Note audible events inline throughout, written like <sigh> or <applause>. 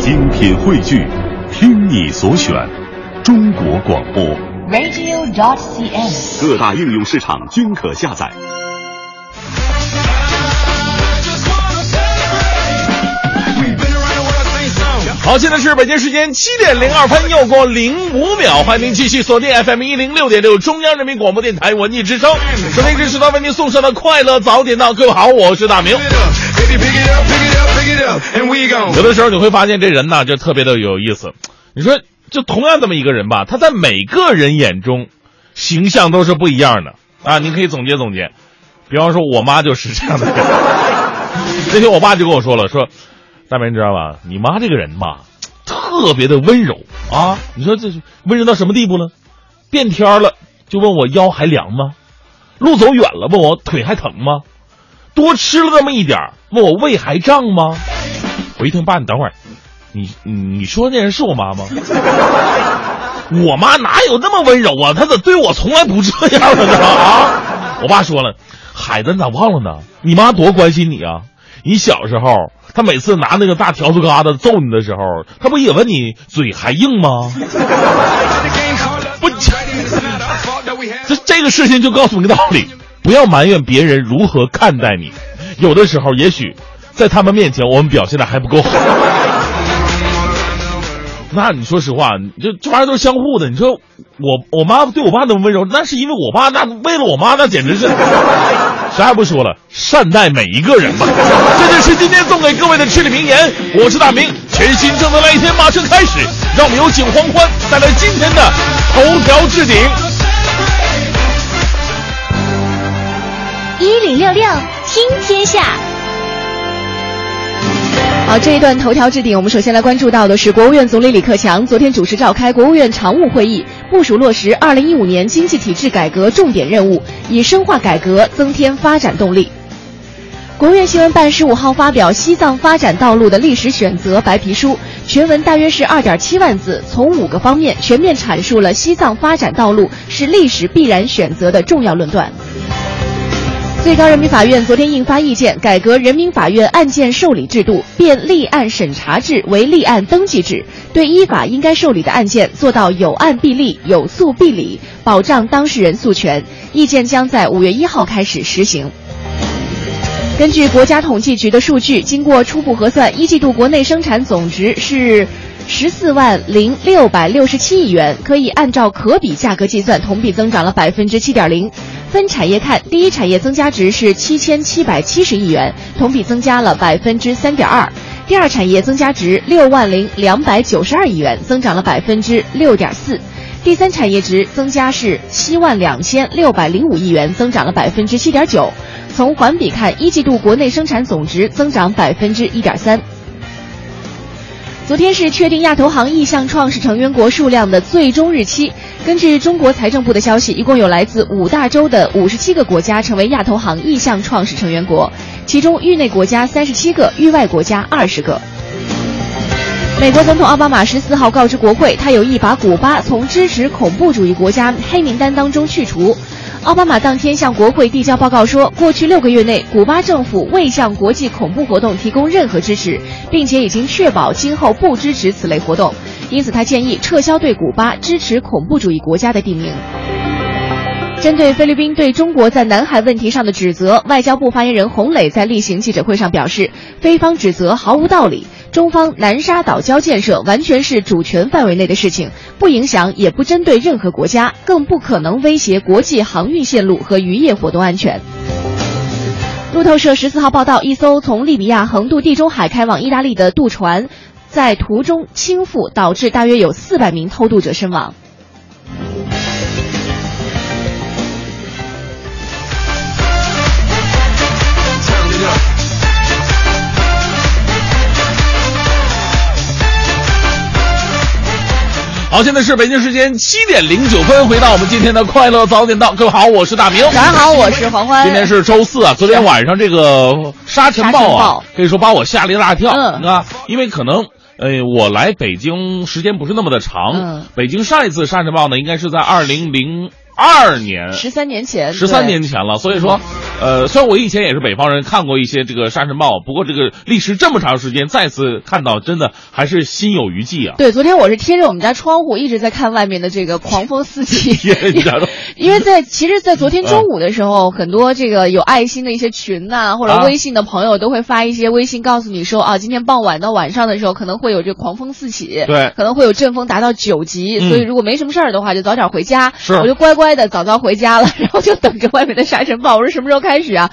精品汇聚，听你所选，中国广播。radio.cn。各大应用市场均可下载。好，现在是北京时间七点零二分，又过零五秒，欢迎您继续锁定 FM 一零六点六中央人民广播电台文艺之声，收听这时段为您送上的快乐早点到。各位好，我是大明。有的时候你会发现这人呐，就特别的有意思。你说，就同样这么一个人吧，他在每个人眼中形象都是不一样的啊。你可以总结总结，比方说我妈就是这样的人。<laughs> 那天我爸就跟我说了，说大明你知道吧，你妈这个人吧，特别的温柔啊。你说这是温柔到什么地步呢？变天了就问我腰还凉吗？路走远了问我腿还疼吗？多吃了那么一点儿问我胃还胀吗？我一听，爸，你等会儿，你你你说那人是我妈吗？<laughs> 我妈哪有那么温柔啊？她咋对我从来不这样了呢？啊！我爸说了，孩子你咋忘了呢？你妈多关心你啊！你小时候，她每次拿那个大笤帚疙瘩揍你的时候，她不也问你嘴还硬吗？<laughs> 不，这这个事情就告诉你个道理：不要埋怨别人如何看待你，有的时候也许在他们面前我们表现的还不够好。<laughs> 那你说实话，这这玩意儿都是相互的。你说我我妈对我爸那么温柔，那是因为我爸那为了我妈那简直是，<laughs> 啥也不说了，善待每一个人吧。这就是今天送给各位的至理名言。我是大明，全新正能量一天马上开始，让我们有请黄欢带来今天的头条置顶。一零六六听天下。好，这一段头条置顶，我们首先来关注到的是国务院总理李克强昨天主持召开国务院常务会议，部署落实二零一五年经济体制改革重点任务，以深化改革增添发展动力。国务院新闻办十五号发表《西藏发展道路的历史选择》白皮书，全文大约是二点七万字，从五个方面全面阐述了西藏发展道路是历史必然选择的重要论断。最高人民法院昨天印发意见，改革人民法院案件受理制度，变立案审查制为立案登记制，对依法应该受理的案件做到有案必立、有诉必理，保障当事人诉权。意见将在五月一号开始实行。根据国家统计局的数据，经过初步核算，一季度国内生产总值是十四万零六百六十七亿元，可以按照可比价格计算，同比增长了百分之七点零。分产业看，第一产业增加值是七千七百七十亿元，同比增加了百分之三点二；第二产业增加值六万零两百九十二亿元，增长了百分之六点四；第三产业值增加是七万两千六百零五亿元，增长了百分之七点九。从环比看，一季度国内生产总值增长百分之一点三。昨天是确定亚投行意向创始成员国数量的最终日期。根据中国财政部的消息，一共有来自五大洲的五十七个国家成为亚投行意向创始成员国，其中域内国家三十七个，域外国家二十个。美国总统奥巴马十四号告知国会，他有意把古巴从支持恐怖主义国家黑名单当中去除。奥巴马当天向国会递交报告说，过去六个月内，古巴政府未向国际恐怖活动提供任何支持，并且已经确保今后不支持此类活动。因此，他建议撤销对古巴支持恐怖主义国家的地名。针对菲律宾对中国在南海问题上的指责，外交部发言人洪磊在例行记者会上表示，菲方指责毫无道理。中方南沙岛礁建设完全是主权范围内的事情，不影响也不针对任何国家，更不可能威胁国际航运线路和渔业活动安全。路透社十四号报道，一艘从利比亚横渡地中海开往意大利的渡船，在途中倾覆，导致大约有四百名偷渡者身亡。好，现在是北京时间七点零九分，回到我们今天的快乐早点到。各位好，我是大明。大家好，我是黄欢。今天是周四啊，昨天晚上这个沙尘暴啊暴，可以说把我吓了一大跳。嗯啊，因为可能。呃，我来北京时间不是那么的长。嗯北京上一次沙尘暴呢，应该是在二零零二年，十三年前，十三年前了。所以说，呃，虽然我以前也是北方人，看过一些这个沙尘暴，不过这个历时这么长时间，再次看到，真的还是心有余悸啊。对，昨天我是贴着我们家窗户一直在看外面的这个狂风四起 <laughs> <laughs> 因为在其实，在昨天中午的时候，很多这个有爱心的一些群呐，或者微信的朋友都会发一些微信告诉你说啊，今天傍晚到晚上的时候可能会有这狂风四起，对，可能会有阵风达到九级，所以如果没什么事儿的话，就早点回家。是，我就乖乖的早早回家了，然后就等着外面的沙尘暴。我说什么时候开始啊？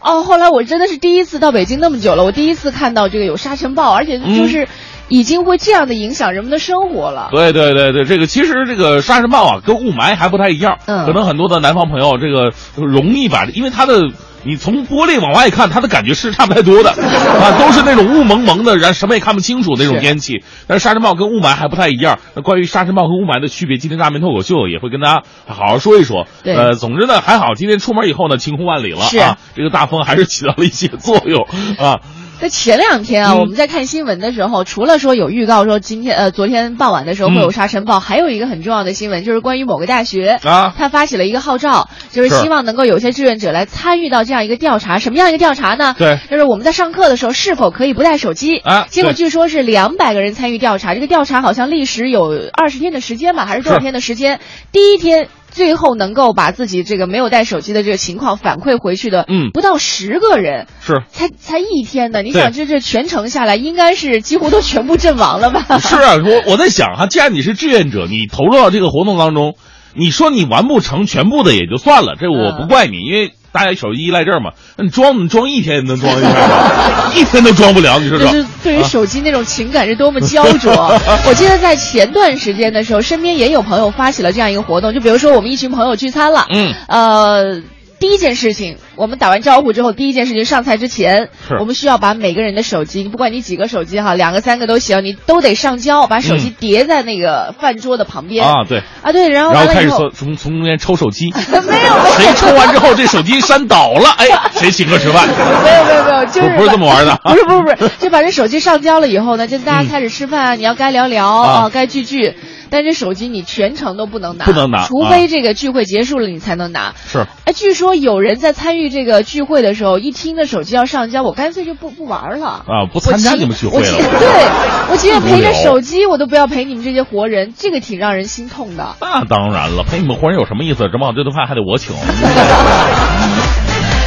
哦，后来我真的是第一次到北京那么久了，我第一次看到这个有沙尘暴，而且就是已经会这样的影响人们的生活了。对对对对，这个其实这个沙尘暴啊，跟雾霾还不太一样。嗯，可能很多的南方朋友这个容易把，因为它的。你从玻璃往外看，它的感觉是差不太多的，啊，都是那种雾蒙蒙的，然什么也看不清楚那种天气。但是沙尘暴跟雾霾还不太一样。那关于沙尘暴和雾霾的区别，今天大明脱口秀也会跟大家好好说一说。呃，总之呢，还好今天出门以后呢，晴空万里了啊，这个大风还是起到了一些作用啊。在前两天啊，我们在看新闻的时候，除了说有预告说今天呃昨天傍晚的时候会有沙尘暴，还有一个很重要的新闻就是关于某个大学啊，他发起了一个号召，就是希望能够有些志愿者来参与到这样一个调查。什么样一个调查呢？对，就是我们在上课的时候是否可以不带手机啊？结果据说是两百个人参与调查，这个调查好像历时有二十天的时间吧，还是多少天的时间？第一天。最后能够把自己这个没有带手机的这个情况反馈回去的，嗯，不到十个人，是才才一天呢。你想，这这全程下来，应该是几乎都全部阵亡了吧？<laughs> 是啊，我我在想哈，既然你是志愿者，你投入到这个活动当中，你说你完不成全部的也就算了，这我不怪你，因为。大家手机依赖症嘛，那你装你装一天也能装一天吗？一天都装不了，你说说。就是对于手机那种情感是多么焦灼。<laughs> 我记得在前段时间的时候，身边也有朋友发起了这样一个活动，就比如说我们一群朋友聚餐了，嗯，呃。第一件事情，我们打完招呼之后，第一件事情上菜之前，我们需要把每个人的手机，不管你几个手机哈，两个三个都行，你都得上交，把手机叠在那个饭桌的旁边。啊，对。啊对，然后然后开始从从从中间抽手机，没有，谁抽完之后这手机扇倒了，哎，谁请客吃饭？没有没有没有，就是不是这么玩的，<laughs> 不是不是不是，就把这手机上交了以后呢，就大家开始吃饭，你要该聊聊啊，该聚聚。但这手机你全程都不能拿，不能拿，除非这个聚会结束了你才能拿。是，哎，据说有人在参与这个聚会的时候，一听着手机要上交，我干脆就不不玩了啊，不参加你们聚会了。对，我情愿陪着手机，我都不要陪你们这些活人，这个挺让人心痛的。那当然了，陪你们活人有什么意思？这么好这顿饭还得我请。<laughs>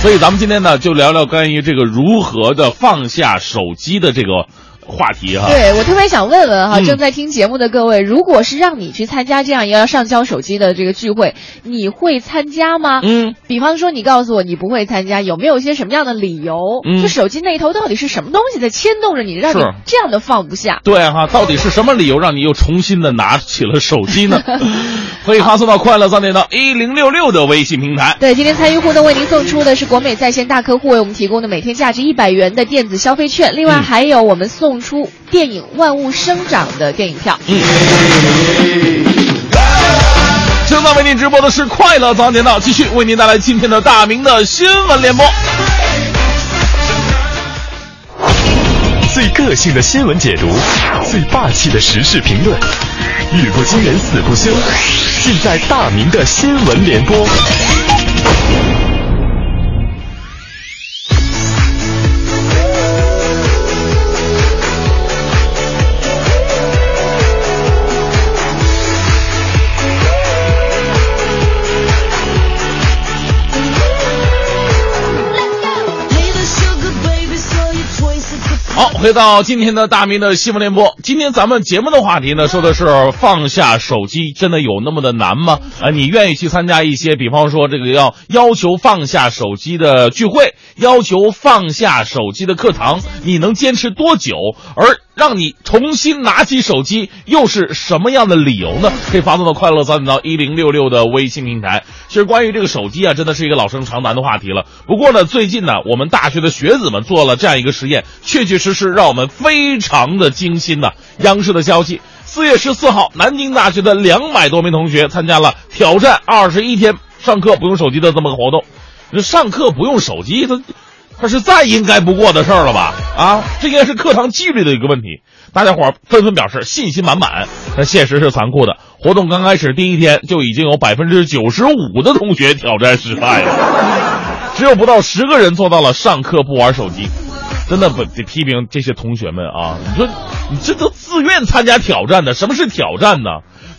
所以咱们今天呢，就聊聊关于这个如何的放下手机的这个。话题哈，对我特别想问问哈，正在听节目的各位，如果是让你去参加这样一个要上交手机的这个聚会，你会参加吗？嗯，比方说你告诉我你不会参加，有没有一些什么样的理由？嗯，就手机那头到底是什么东西在牵动着你，让你这样的放不下？对哈，到底是什么理由让你又重新的拿起了手机呢？<laughs> 可以发送到快乐三点到一零六六的微信平台。对，今天参与互动为您送出的是国美在线大客户为我们提供的每天价值一百元的电子消费券，另外还有我们送。送出电影《万物生长》的电影票。嗯，正在为您直播的是快乐早点到，继续为您带来今天的大明的新闻联播。最个性的新闻解读，最霸气的时事评论，语不惊人死不休，尽在大明的新闻联播。回到今天的大明的新闻联播。今天咱们节目的话题呢，说的是放下手机，真的有那么的难吗？啊，你愿意去参加一些，比方说这个要要求放下手机的聚会，要求放下手机的课堂，你能坚持多久？而让你重新拿起手机，又是什么样的理由呢？可以发送到快乐早点到一零六六的微信平台。其实关于这个手机啊，真的是一个老生常谈的话题了。不过呢，最近呢，我们大学的学子们做了这样一个实验，确确实实让我们非常的惊心呐。央视的消息，四月十四号，南京大学的两百多名同学参加了挑战二十一天上课不用手机的这么个活动。上课不用手机，他。这是再应该不过的事儿了吧？啊，这应该是课堂纪律的一个问题。大家伙纷纷表示信心满满。但现实是残酷的，活动刚开始第一天就已经有百分之九十五的同学挑战失败了。只有不到十个人做到了上课不玩手机。真的不得批评这些同学们啊！你说你这都自愿参加挑战的，什么是挑战呢？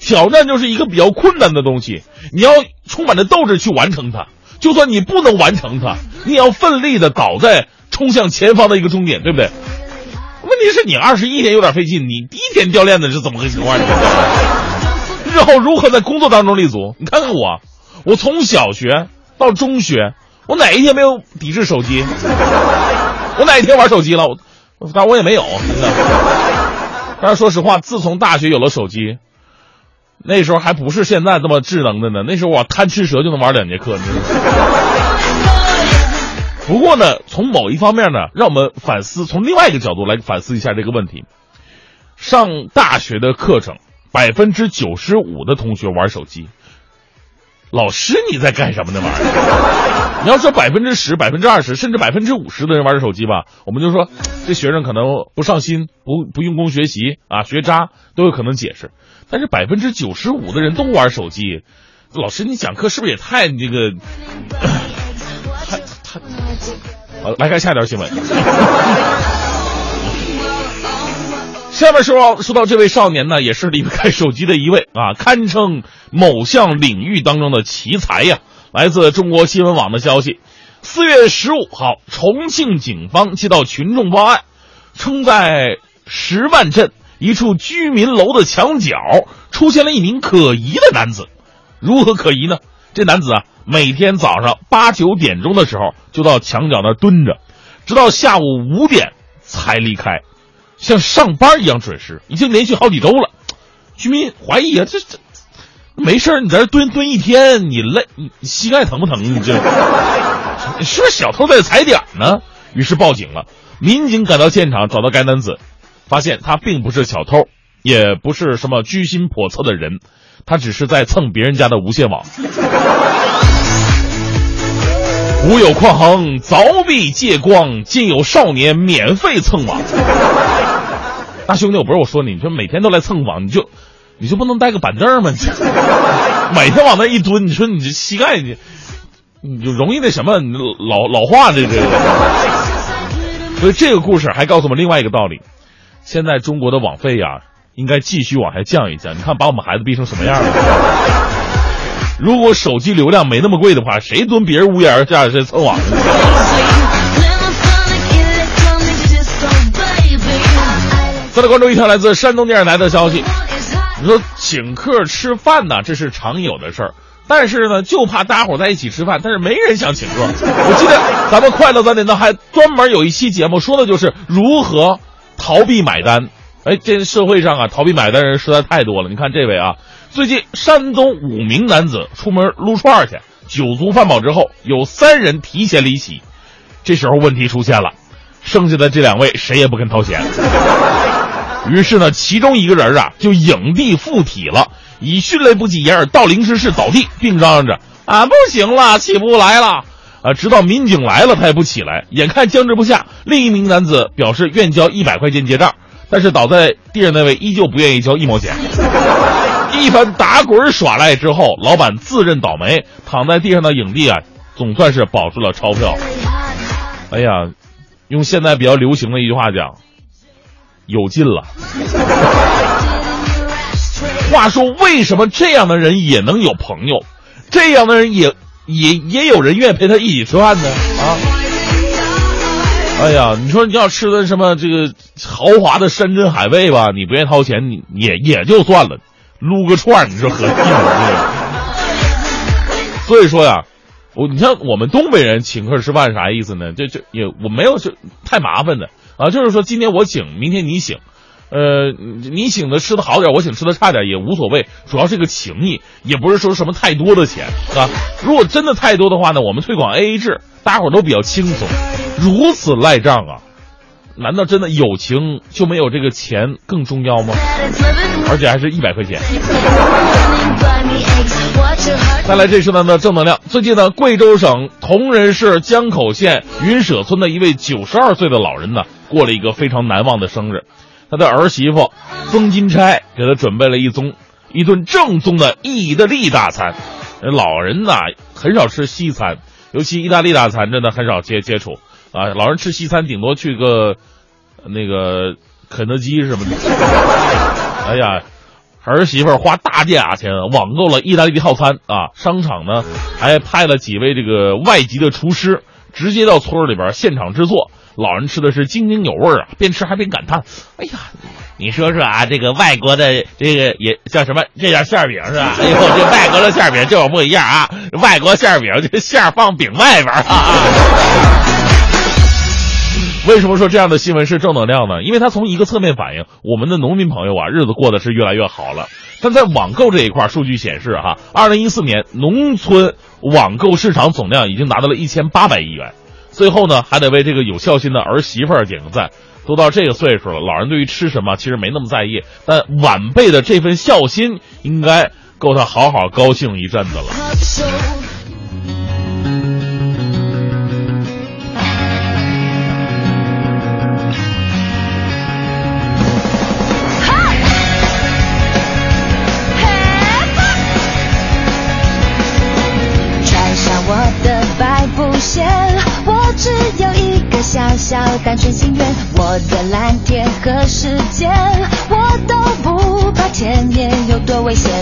挑战就是一个比较困难的东西，你要充满着斗志去完成它。就算你不能完成它，你也要奋力的倒在冲向前方的一个终点，对不对？问题是你二十一天有点费劲，你第一天掉链子是怎么个情况？日后如何在工作当中立足？你看看我，我从小学到中学，我哪一天没有抵制手机？我哪一天玩手机了？我，但我也没有。真的。但是说实话，自从大学有了手机，那时候还不是现在这么智能的呢。那时候我贪吃蛇就能玩两节课，你知道吗？<laughs> 不过呢，从某一方面呢，让我们反思，从另外一个角度来反思一下这个问题。上大学的课程，百分之九十五的同学玩手机。老师，你在干什么呢？玩意你要说百分之十、百分之二十，甚至百分之五十的人玩手机吧，我们就说这学生可能不上心、不不用功学习啊，学渣都有可能解释。但是百分之九十五的人都玩手机，老师，你讲课是不是也太那个？<laughs> 太太……好，来看下一条新闻。下面说说到这位少年呢，也是离不开手机的一位啊，堪称某项领域当中的奇才呀。来自中国新闻网的消息，四月十五号，重庆警方接到群众报案，称在十万镇一处居民楼的墙角出现了一名可疑的男子。如何可疑呢？这男子啊，每天早上八九点钟的时候就到墙角那蹲着，直到下午五点才离开。像上班一样准时，已经连续好几周了。居民怀疑啊，这这没事你在这蹲蹲一天，你累，你膝盖疼不疼？你这是不是小偷在踩点呢？于是报警了。民警赶到现场，找到该男子，发现他并不是小偷，也不是什么居心叵测的人，他只是在蹭别人家的无线网。古有匡衡凿壁借光，今有少年免费蹭网。大兄弟，我不是我说你，你说每天都来蹭网，你就你就不能带个板凳吗？每天往那一蹲，你说你这膝盖你你就容易那什么老老化这这个。所以这个故事还告诉我们另外一个道理：现在中国的网费呀，应该继续往下降一降。你看把我们孩子逼成什么样了？<laughs> 如果手机流量没那么贵的话，谁蹲别人屋檐下谁蹭网？再来关注一条来自山东电视台的消息，你说请客吃饭呢，这是常有的事儿，但是呢，就怕大家伙在一起吃饭，但是没人想请客。我记得咱们快乐三点呢还专门有一期节目，说的就是如何逃避买单。哎，这社会上啊，逃避买单人实在太多了。你看这位啊。最近，山东五名男子出门撸串去，酒足饭饱之后，有三人提前离席。这时候问题出现了，剩下的这两位谁也不肯掏钱。<laughs> 于是呢，其中一个人啊就影帝附体了，以迅雷不及掩耳盗铃之势倒地，并嚷嚷着：“俺不行了，起不来了。”啊，直到民警来了，他也不起来。眼看僵持不下，另一名男子表示愿交一百块钱结账，但是倒在地上那位依旧不愿意交一毛钱。一番打滚耍赖之后，老板自认倒霉，躺在地上的影帝啊，总算是保住了钞票。哎呀，用现在比较流行的一句话讲，有劲了。话说，为什么这样的人也能有朋友？这样的人也也也有人愿意陪他一起吃饭呢？啊！哎呀，你说你要吃的什么这个豪华的山珍海味吧，你不愿意掏钱，你也也就算了。撸个串你说合计吗？<laughs> 所以说呀，我你像我们东北人请客吃饭啥意思呢？就就也我没有就太麻烦的啊，就是说今天我请，明天你请，呃，你请的吃的好点，我请吃的差点也无所谓，主要是个情谊，也不是说什么太多的钱啊。如果真的太多的话呢，我们推广 A A 制，大家伙都比较轻松。如此赖账啊！难道真的友情就没有这个钱更重要吗？而且还是一百块钱。再来这是呢的正能量。最近呢，贵州省铜仁市江口县云舍村的一位九十二岁的老人呢，过了一个非常难忘的生日。他的儿媳妇曾金钗给他准备了一宗一顿正宗的意大利大餐。老人呐很少吃西餐。尤其意大利大餐真的很少接接触啊。老人吃西餐顶多去个那个肯德基什么的。<laughs> 哎呀，儿媳妇花大价钱网购了意大利套餐啊，商场呢还派了几位这个外籍的厨师直接到村里边现场制作。老人吃的是津津有味啊，边吃还边感叹：“哎呀，你说说啊，这个外国的这个也叫什么？这叫馅饼是吧？<laughs> 哎呦，这外国的馅饼就不一样啊！外国馅饼这馅放饼外边啊。”为什么说这样的新闻是正能量呢？因为它从一个侧面反映我们的农民朋友啊，日子过得是越来越好了。但在网购这一块，数据显示哈，二零一四年农村网购市场总量已经达到了一千八百亿元。最后呢，还得为这个有孝心的儿媳妇儿点个赞。都到这个岁数了，老人对于吃什么其实没那么在意，但晚辈的这份孝心应该够他好好高兴一阵子了。单纯心愿，我的蓝天和时间，我都不怕前面有多危险，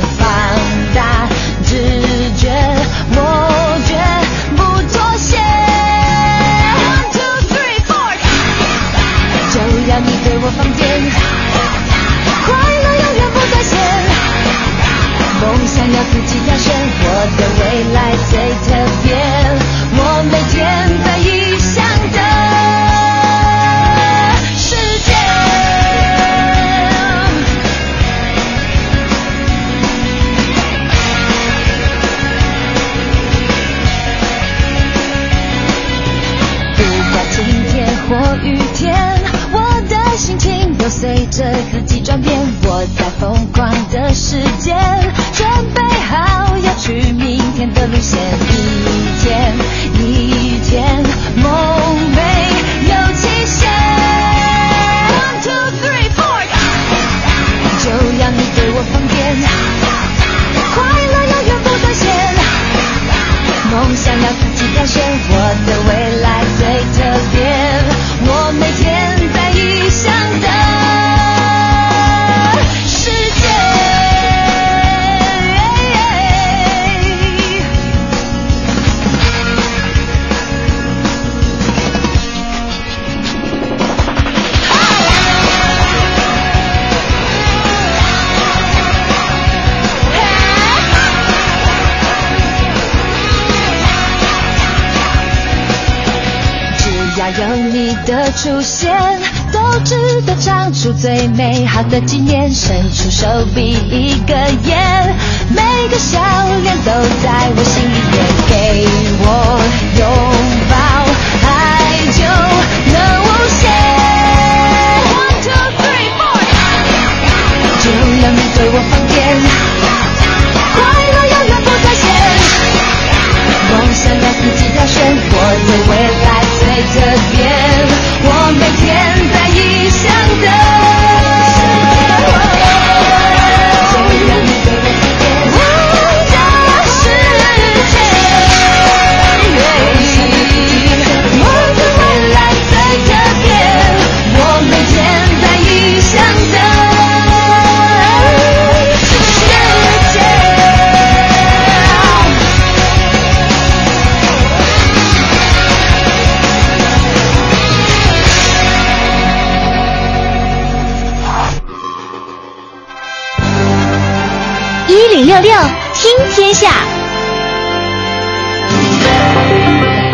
六六听天下，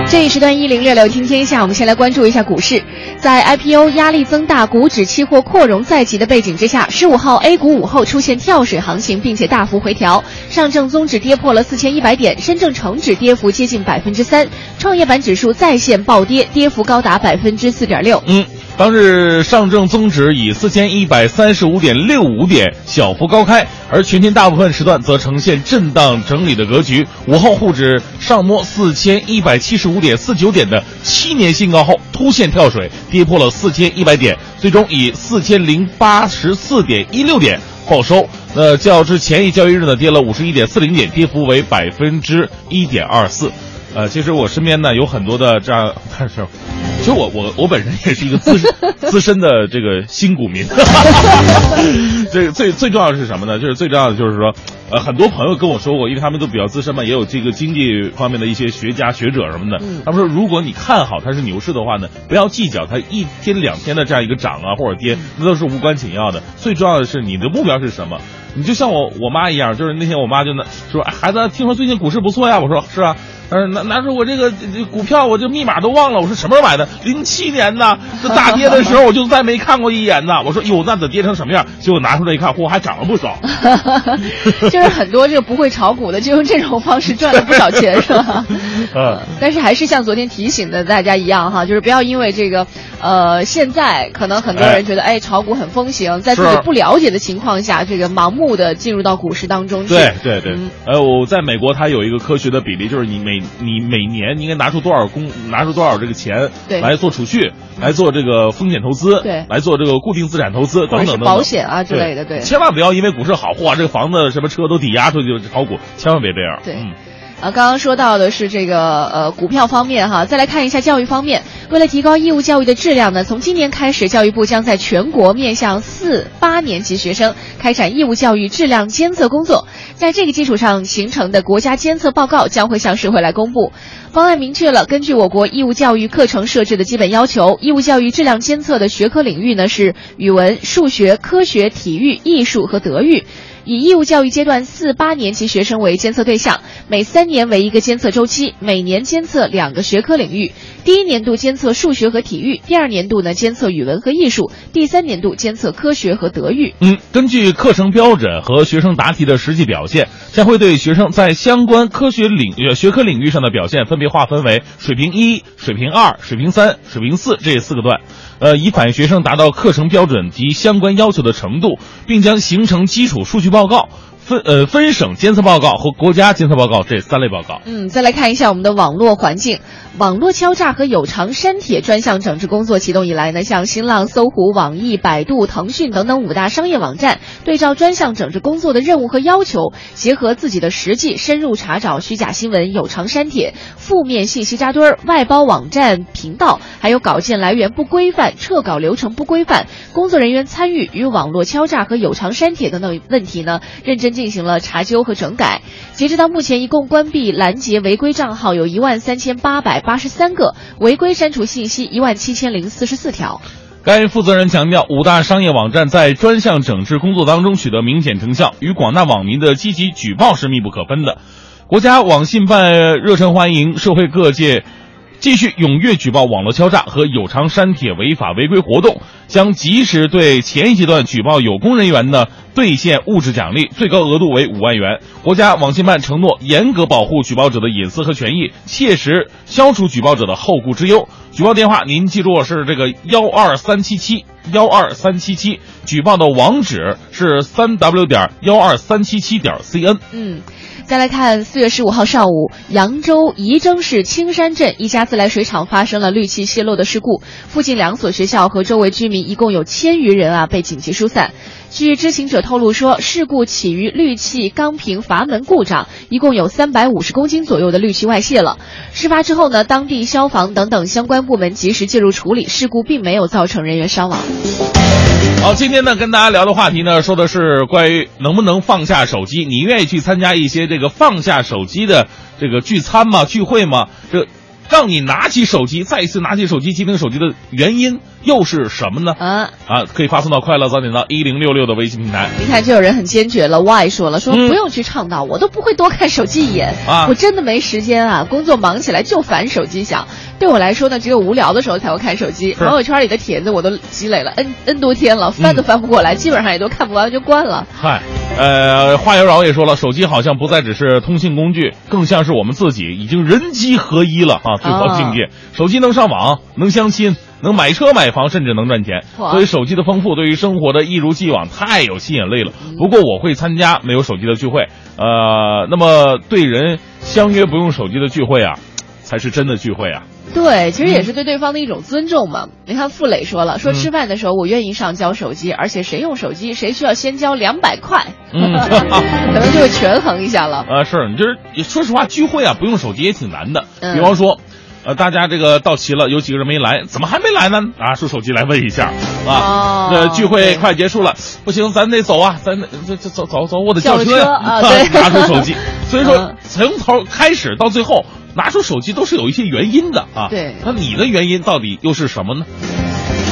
这一时段一零六六听天下，我们先来关注一下股市。在 IPO 压力增大、股指期货扩容在即的背景之下，十五号 A 股午后出现跳水行情，并且大幅回调。上证综指跌破了四千一百点，深证成指跌幅接近百分之三，创业板指数再现暴跌，跌幅高达百分之四点六。嗯。当日上证综指以四千一百三十五点六五点小幅高开，而全天大部分时段则呈现震荡整理的格局。午后沪指上摸四千一百七十五点四九点的七年新高后，突现跳水，跌破了四千一百点，最终以四千零八十四点一六点报收。那较之前一交易日呢，跌了五十一点四零点，跌幅为百分之一点二四。呃，其实我身边呢有很多的这样，但是，其实我我我本身也是一个资深资深的这个新股民。<laughs> 这个最最重要的是什么呢？就是最重要的就是说，呃，很多朋友跟我说过，因为他们都比较资深嘛，也有这个经济方面的一些学家学者什么的。他们说，如果你看好它是牛市的话呢，不要计较它一天两天的这样一个涨啊或者跌，那都是无关紧要的。最重要的是你的目标是什么？你就像我我妈一样，就是那天我妈就那说，哎，孩子，听说最近股市不错呀。我说是啊。嗯，拿拿出我这个股票，我这密码都忘了。我说什么时候买的？零七年呢？这大跌的时候我就再没看过一眼呢。我说哟，那得跌成什么样？结果拿出来一看，嚯，还涨了不少。<laughs> 就是很多这个不会炒股的，就用这种方式赚了不少钱，是吧？<laughs> 嗯。但是还是像昨天提醒的大家一样哈，就是不要因为这个，呃，现在可能很多人觉得，哎，炒股很风行，在自己不了解的情况下，这个盲目的进入到股市当中去。对对对。呃，我在美国，它有一个科学的比例，就是你每你每年你应该拿出多少工，拿出多少这个钱来做储蓄，来做这个风险投资，对，来做这个固定资产投资等等等保险啊之类的，对，千万不要因为股市好，哇，这个房子什么车都抵押出去炒股，千万别这样。对，啊，刚刚说到的是这个呃股票方面哈，再来看一下教育方面。为了提高义务教育的质量呢，从今年开始，教育部将在全国面向四八年级学生开展义务教育质量监测工作。在这个基础上形成的国家监测报告将会向社会来公布。方案明确了，根据我国义务教育课程设置的基本要求，义务教育质量监测的学科领域呢是语文、数学、科学、体育、艺术和德育。以义务教育阶段四八年级学生为监测对象，每三年为一个监测周期，每年监测两个学科领域。第一年度监测数学和体育，第二年度呢监测语文和艺术，第三年度监测科学和德育。嗯，根据课程标准和学生答题的实际表现，将会对学生在相关科学领域、学科领域上的表现分别划分为水平一、水平二、水平三、水平四这四个段。呃，以反映学生达到课程标准及相关要求的程度，并将形成基础数据报告。分呃分省监测报告和国家监测报告这三类报告。嗯，再来看一下我们的网络环境。网络敲诈和有偿删帖专项整治工作启动以来呢，像新浪、搜狐、网易、百度、腾讯等等五大商业网站，对照专项整治工作的任务和要求，结合自己的实际，深入查找虚假新闻、有偿删帖、负面信息扎堆儿、外包网站频道，还有稿件来源不规范、撤稿流程不规范、工作人员参与与网络敲诈和有偿删帖等等问题呢，认真。进行了查究和整改，截止到目前，一共关闭拦截违规账号有一万三千八百八十三个，违规删除信息一万七千零四十四条。该负责人强调，五大商业网站在专项整治工作当中取得明显成效，与广大网民的积极举报是密不可分的。国家网信办热忱欢迎社会各界。继续踊跃举报网络敲诈和有偿删帖违法违规活动，将及时对前一阶段举报有功人员呢兑现物质奖励，最高额度为五万元。国家网信办承诺严格保护举报者的隐私和权益，切实消除举报者的后顾之忧。举报电话您记住是这个幺二三七七幺二三七七，举报的网址是三 w 点幺二三七七点 cn。嗯。再来看四月十五号上午，扬州仪征市青山镇一家自来水厂发生了氯气泄漏的事故，附近两所学校和周围居民一共有千余人啊被紧急疏散。据知情者透露说，事故起于氯气钢瓶阀门故障，一共有三百五十公斤左右的氯气外泄了。事发之后呢，当地消防等等相关部门及时介入处理，事故并没有造成人员伤亡。好，今天呢跟大家聊的话题呢，说的是关于能不能放下手机。你愿意去参加一些这个放下手机的这个聚餐吗？聚会吗？这让你拿起手机，再一次拿起手机接听手机的原因又是什么呢？啊啊，可以发送到快乐早点到一零六六的微信平台。你看，就有人很坚决了，Y 说了，说不用去倡导，我都不会多看手机一眼啊，我真的没时间啊，工作忙起来就烦手机响。对我来说呢，只有无聊的时候才会看手机。朋友圈里的帖子我都积累了 n n 多天了，翻都翻不过来，基本上也都看不完就关了。嗨，呃，话有饶也说了，手机好像不再只是通信工具，更像是我们自己，已经人机合一了啊！最高境界，手机能上网，能相亲，能买车买房，甚至能赚钱。所以手机的丰富，对于生活的一如既往，太有吸引力了。不过我会参加没有手机的聚会，呃，那么对人相约不用手机的聚会啊，才是真的聚会啊。对，其实也是对对方的一种尊重嘛。你看傅磊说了，说嗯吃饭的时候我愿意上交手机，而且谁用手机谁需要先交两百块，嗯 <laughs> 可能就会权衡一下了。啊，是你就是说实话，聚会啊不用手机也挺难的。嗯比方说，呃，大家这个到齐了，有几个人没来，怎么还没来呢？啊，出手机来问一下啊。哦呃，聚会快结束了，不行，咱得走啊，咱得这这走走走，我得叫车啊对拿出手机。<laughs> 所以说嗯，从头开始到最后，拿出手机都是有一些原因的啊。对那你的原因到底又是什么呢？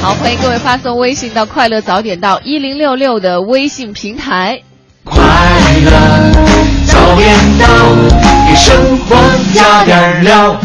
好，欢迎各位发送微信到“快乐早点到一零六六”的微信平台。快乐早点到，给生活加点料。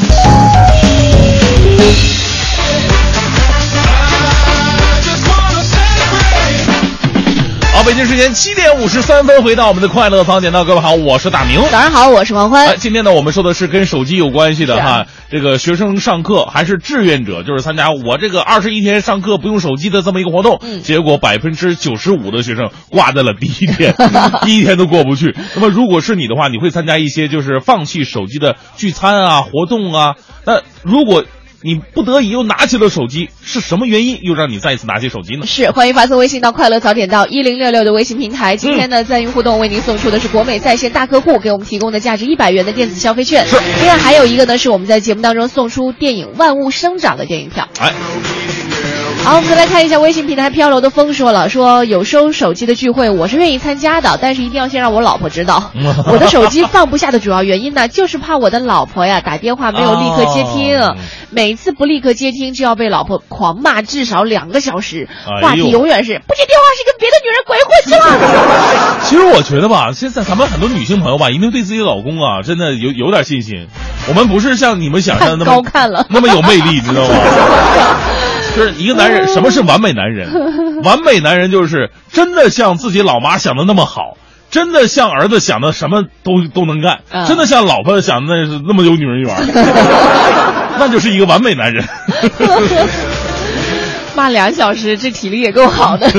好，北京时间七点五十三分，回到我们的快乐早点到，各位好，我是大明。早上好，我是王欢哎，。今天呢，我们说的是跟手机有关系的哈。这个学生上课还是志愿者，就是参加我这个二十一天上课不用手机的这么一个活动。嗯结果百分之九十五的学生挂在了第一天，<laughs> 第一天都过不去。那么如果是你的话，你会参加一些就是放弃手机的聚餐啊、活动啊。那如果你不得已又拿起了手机，是什么原因又让你再一次拿起手机呢？是，欢迎发送微信到“快乐早点到一零六六”的微信平台。今天呢，赞誉互动为您送出的是国美在线大客户给我们提供的价值一百元的电子消费券。是另外还有一个呢，是我们在节目当中送出电影《万物生长》的电影票。哎，好，我们再来看一下微信平台飘柔的风说了，说有收手机的聚会，我是愿意参加的，但是一定要先让我老婆知道。<laughs> 我的手机放不下的主要原因呢，就是怕我的老婆呀打电话没有立刻接听，哦每次不立刻接听就要被老婆狂骂至少两个小时，哎话题永远是不接电话是跟别的女人鬼混去了。<laughs> 其实我觉得吧，现在咱们很多女性朋友吧，一定对自己的老公啊，真的有有点信心。我们不是像你们想象的那么高看了那么有魅力，你知道吗？<laughs> 就是一个男人，什么是完美男人？<laughs> 完美男人就是真的像自己老妈想的那么好，真的像儿子想的什么都都能干，嗯真的像老婆想的那是那么有女人缘，<laughs> 那就是一个完美男人。<laughs> 骂两小时，这体力也够好的。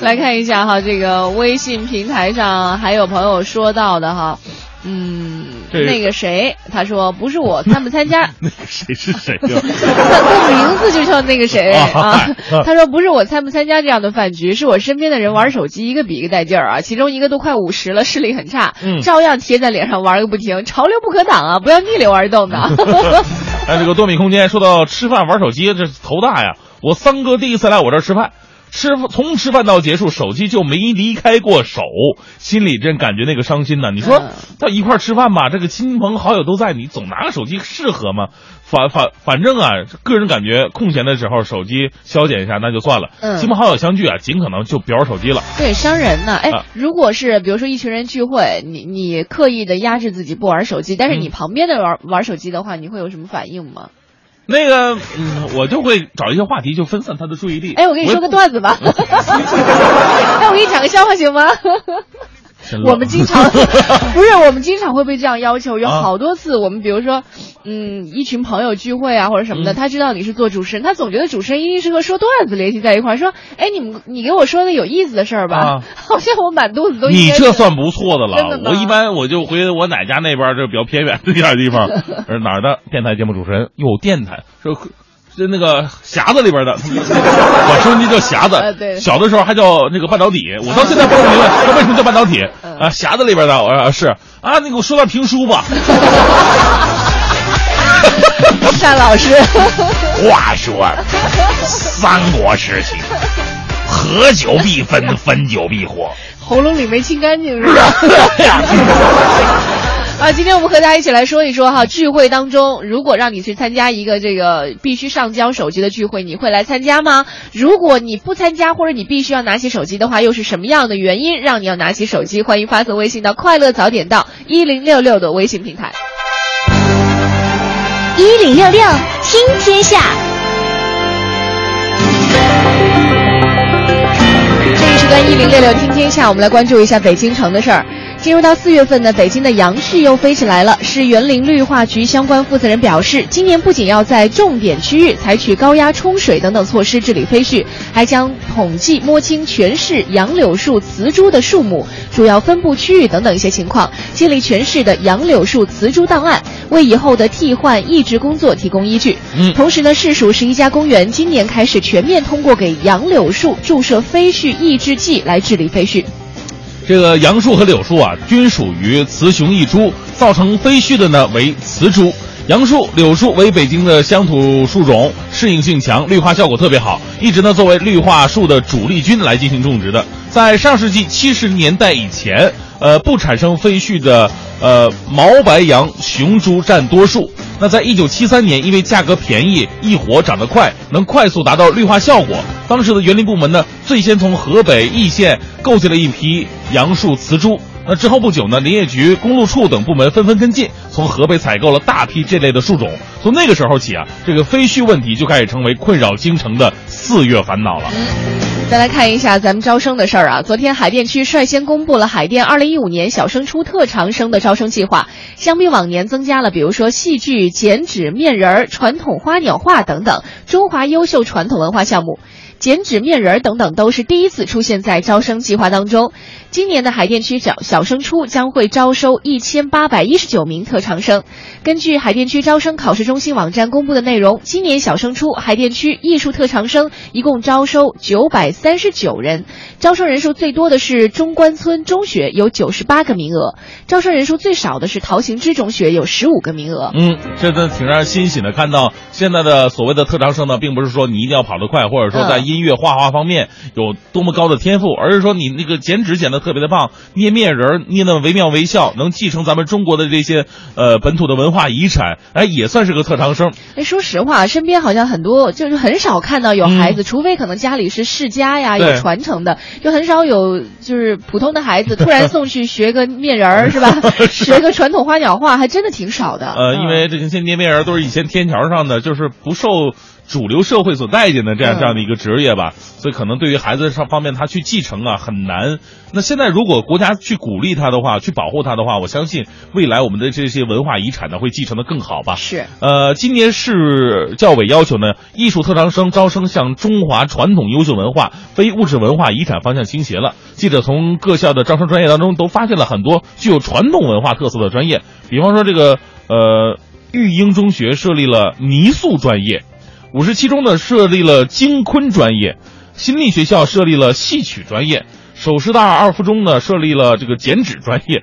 来看一下哈，这个微信平台上还有朋友说到的哈，嗯，那个谁，他说不是我 <laughs> 参不参加，<laughs> 那个谁是谁呀、他他名字就叫那个谁 <laughs> 啊啊，他说不是我参不参加这样的饭局，是我身边的人玩手机一个比一个带劲儿啊，其中一个都快五十了，视力很差，嗯。照样贴在脸上玩个不停，潮流不可挡啊，不要逆流而动的。哎，这个多米空间说到吃饭玩手机，这头大呀！我三哥第一次来我这儿吃饭，吃从吃饭到结束，手机就没离开过手，心里真感觉那个伤心呐。你说嗯到一块儿吃饭吧，这个亲朋好友都在，你总拿个手机适合吗？反反反正啊，个人感觉空闲的时候手机消减一下那就算了，嗯亲朋好友相聚啊，尽可能就别玩手机了。对，伤人呢。哎啊，如果是比如说一群人聚会，你你刻意的压制自己不玩手机，但是你嗯旁边的玩玩手机的话，你会有什么反应吗？那个，嗯，我就会找一些话题，就分散他的注意力。哎，我跟你说个段子吧。<laughs> 哎，我给你讲个笑话行吗？我们经常 <laughs> 不是，我们经常会被这样要求，有啊好多次，我们比如说，嗯，一群朋友聚会啊或者什么的，嗯他知道你是做主持人，他总觉得主持人一定是和说段子联系在一块儿，说，哎，你们你给我说个有意思的事儿吧，啊 <laughs> 好像我满肚子都你这算不错的了。真的我一般我就回我奶家那边儿，这比较偏远的点儿地方，<laughs> 呃哪儿的电台节目主持人？有电台说。就那个匣子里边的，我收音机叫匣呃对子，小的时候还叫那个半导体，我到现在不明白它为什么叫半导体啊？匣子里边的，我说是啊，你给我说段评书吧。单老师。话说，三国时期，合久必分，分久必合。喉咙里没清干净是吧？<laughs> 啊，今天我们和大家一起来说一说哈，聚会当中，如果让你去参加一个这个必须上交手机的聚会，你会来参加吗？如果你不参加，或者你必须要拿起手机的话，又是什么样的原因让你要拿起手机？欢迎发送微信到“快乐早点到一零六六”的微信平台。一零六六听天下，这一时段一零六六听天下，我们来关注一下北京城的事儿。进入到四月份呢，北京的杨絮又飞起来了。市园林绿化局相关负责人表示，今年不仅要在重点区域采取高压冲水等等措施治理飞絮，还将统计摸清全市杨柳树、雌株的数目、主要分布区域等等一些情况，建立全市的杨柳树、雌株档案，为以后的替换抑制工作提供依据。嗯同时呢，市属十一家公园今年开始全面通过给杨柳树注射飞絮抑制剂来治理飞絮。这个杨树和柳树啊，均属于雌雄异株，造成飞絮的呢为雌株。杨树、柳树为北京的乡土树种，适应性强，绿化效果特别好，一直呢作为绿化树的主力军来进行种植的。在上世纪七十年代以前，呃，不产生飞絮的呃毛白杨雄株占多数。那在一九七三年，因为价格便宜、易活、长得快，能快速达到绿化效果，当时的园林部门呢，最先从河北易县购进了一批杨树雌株。那之后不久呢，林业局、公路处等部门纷纷跟进，从河北采购了大批这类的树种。从那个时候起啊，这个飞絮问题就开始成为困扰京城的四月烦恼了。再来看一下咱们招生的事儿啊。昨天海淀区率先公布了海淀2015年小升初特长生的招生计划，相比往年增加了，比如说戏剧、剪纸、面人儿、传统花鸟画等等中华优秀传统文化项目。剪纸、面人儿等等都是第一次出现在招生计划当中。今年的海淀区小小升初将会招收一千八百一十九名特长生。根据海淀区招生考试中心网站公布的内容，今年小升初海淀区艺术特长生一共招收九百三十九人，招生人数最多的是中关村中学，有九十八个名额；招生人数最少的是陶行知中学，有十五个名额。嗯，这真挺让人欣喜的。看到现在的所谓的特长生呢，并不是说你一定要跑得快，或者说在音乐、画画方面有多么高的天赋，而是说你那个剪纸剪得特别的棒，捏面人儿捏得惟妙惟肖，能继承咱们中国的这些呃本土的文化遗产，哎，也算是个特长生。哎，说实话，身边好像很多就是很少看到有孩子，除非可能家里是世家呀，有传承的，就很少有就是普通的孩子突然送去学个面人儿 <laughs> 是吧？<laughs> 学个传统花鸟画，还真的挺少的。呃，因嗯为这个些捏面人儿都是以前天桥上的，就是不受主流社会所待见的这样嗯这样的一个职业吧，所以可能对于孩子上方面他去继承啊很难。那现在如果国家去鼓励他的话，去保护他的话，我相信未来我们的这些文化遗产呢会继承的更好吧。是呃，今年市教委要求呢，艺术特长生招生向中华传统优秀文化、非物质文化遗产方向倾斜了。记者从各校的招生专业当中都发现了很多具有传统文化特色的专业，比方说这个呃，育英中学设立了泥塑专业，五十七中呢设立了京昆专业，新力学校设立了戏曲专业。首师大二附中呢设立了这个剪纸专业，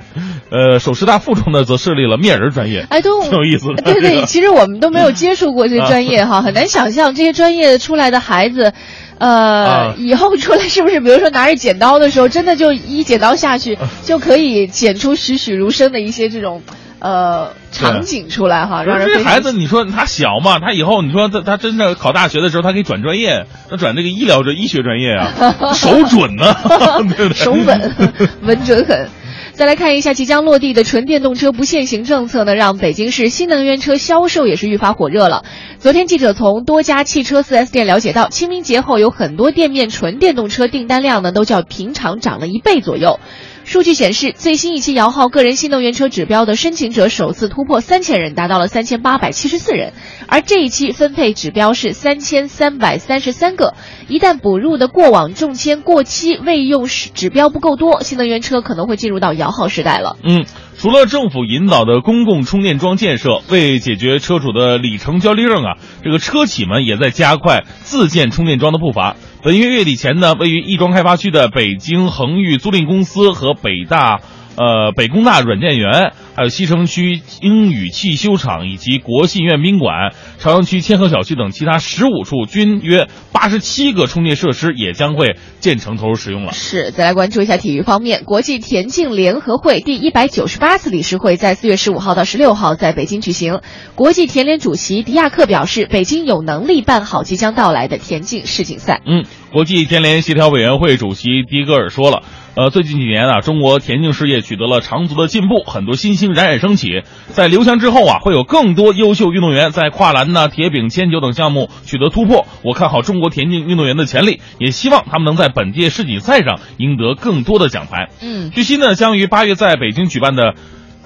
呃，首师大附中呢则设立了面人专业，哎，都挺有意思的。对对，这 <laughs> 个其实我们都没有接触过这些专业哈，<laughs> 很难想象这些专业出来的孩子，呃，啊以后出来是不是，比如说拿着剪刀的时候，真的就一剪刀下去就可以剪出栩栩如生的一些这种呃场景出来哈，让人这孩子，你说他小嘛，他以后你说他他真的考大学的时候，他可以转专业，他转这个医疗这医学专业啊，<laughs> 手准呢，<laughs> 对不对？手稳，<laughs> 稳准狠。再来看一下即将落地的纯电动车不限行政策呢，让北京市新能源车销售也是愈发火热了。昨天记者从多家汽车 4S 店了解到，清明节后有很多店面纯电动车订单量呢都较平常涨了一倍左右。数据显示，最新一期摇号个人新能源车指标的申请者首次突破三千人，达到了三千八百七十四人，而这一期分配指标是三千三百三十三个。一旦补入的过往中签过期未用指标不够多，新能源车可能会进入到摇号时代了。嗯，除了政府引导的公共充电桩建设，为解决车主的里程焦虑症啊，这个车企们也在加快自建充电桩的步伐。本月月底前呢，位于亦庄开发区的北京恒裕租赁公司和北大。呃，北工大软件园，还有西城区英语汽修厂以及国信苑宾馆、朝阳区千和小区等其他十五处，均约八十七个充电设施也将会建成投入使用了。是，再来关注一下体育方面，国际田径联合会第一百九十八次理事会在四月十五号到十六号在北京举行。国际田联主席迪亚克表示，北京有能力办好即将到来的田径世锦赛。嗯，国际田联协调委员会主席迪格尔说了。呃，最近几年啊，中国田径事业取得了长足的进步，很多新星冉冉升起。在刘翔之后啊，会有更多优秀运动员在跨栏呐、铁饼、铅球等项目取得突破。我看好中国田径运动员的潜力，也希望他们能在本届世锦赛上赢得更多的奖牌。嗯，据悉呢，将于八月在北京举办的。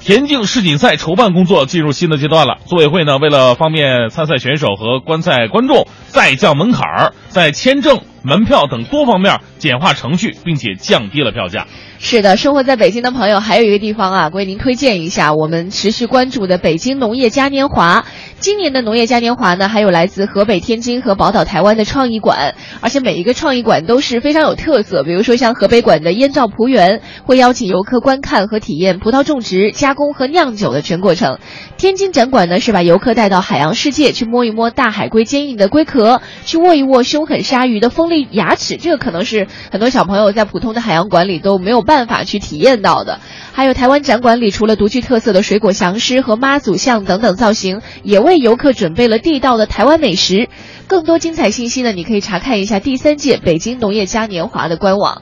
田径世锦赛筹办工作进入新的阶段了。组委会呢，为了方便参赛选手和观赛观众，再降门槛儿，在签证、门票等多方面简化程序，并且降低了票价。是的，生活在北京的朋友，还有一个地方啊，为您推荐一下我们持续关注的北京农业嘉年华。今年的农业嘉年华呢，还有来自河北、天津和宝岛台湾的创意馆，而且每一个创意馆都是非常有特色。比如说像河北馆的燕赵葡园，会邀请游客观看和体验葡萄种植、加工和酿酒的全过程；天津展馆呢，是把游客带到海洋世界，去摸一摸大海龟坚硬的龟壳，去握一握凶狠鲨鱼的锋利牙齿。这个可能是很多小朋友在普通的海洋馆里都没有办法去体验到的。还有台湾展馆里，除了独具特色的水果祥狮和妈祖像等等造型，也为游客准备了地道的台湾美食。更多精彩信息呢，你可以查看一下第三届北京农业嘉年华的官网。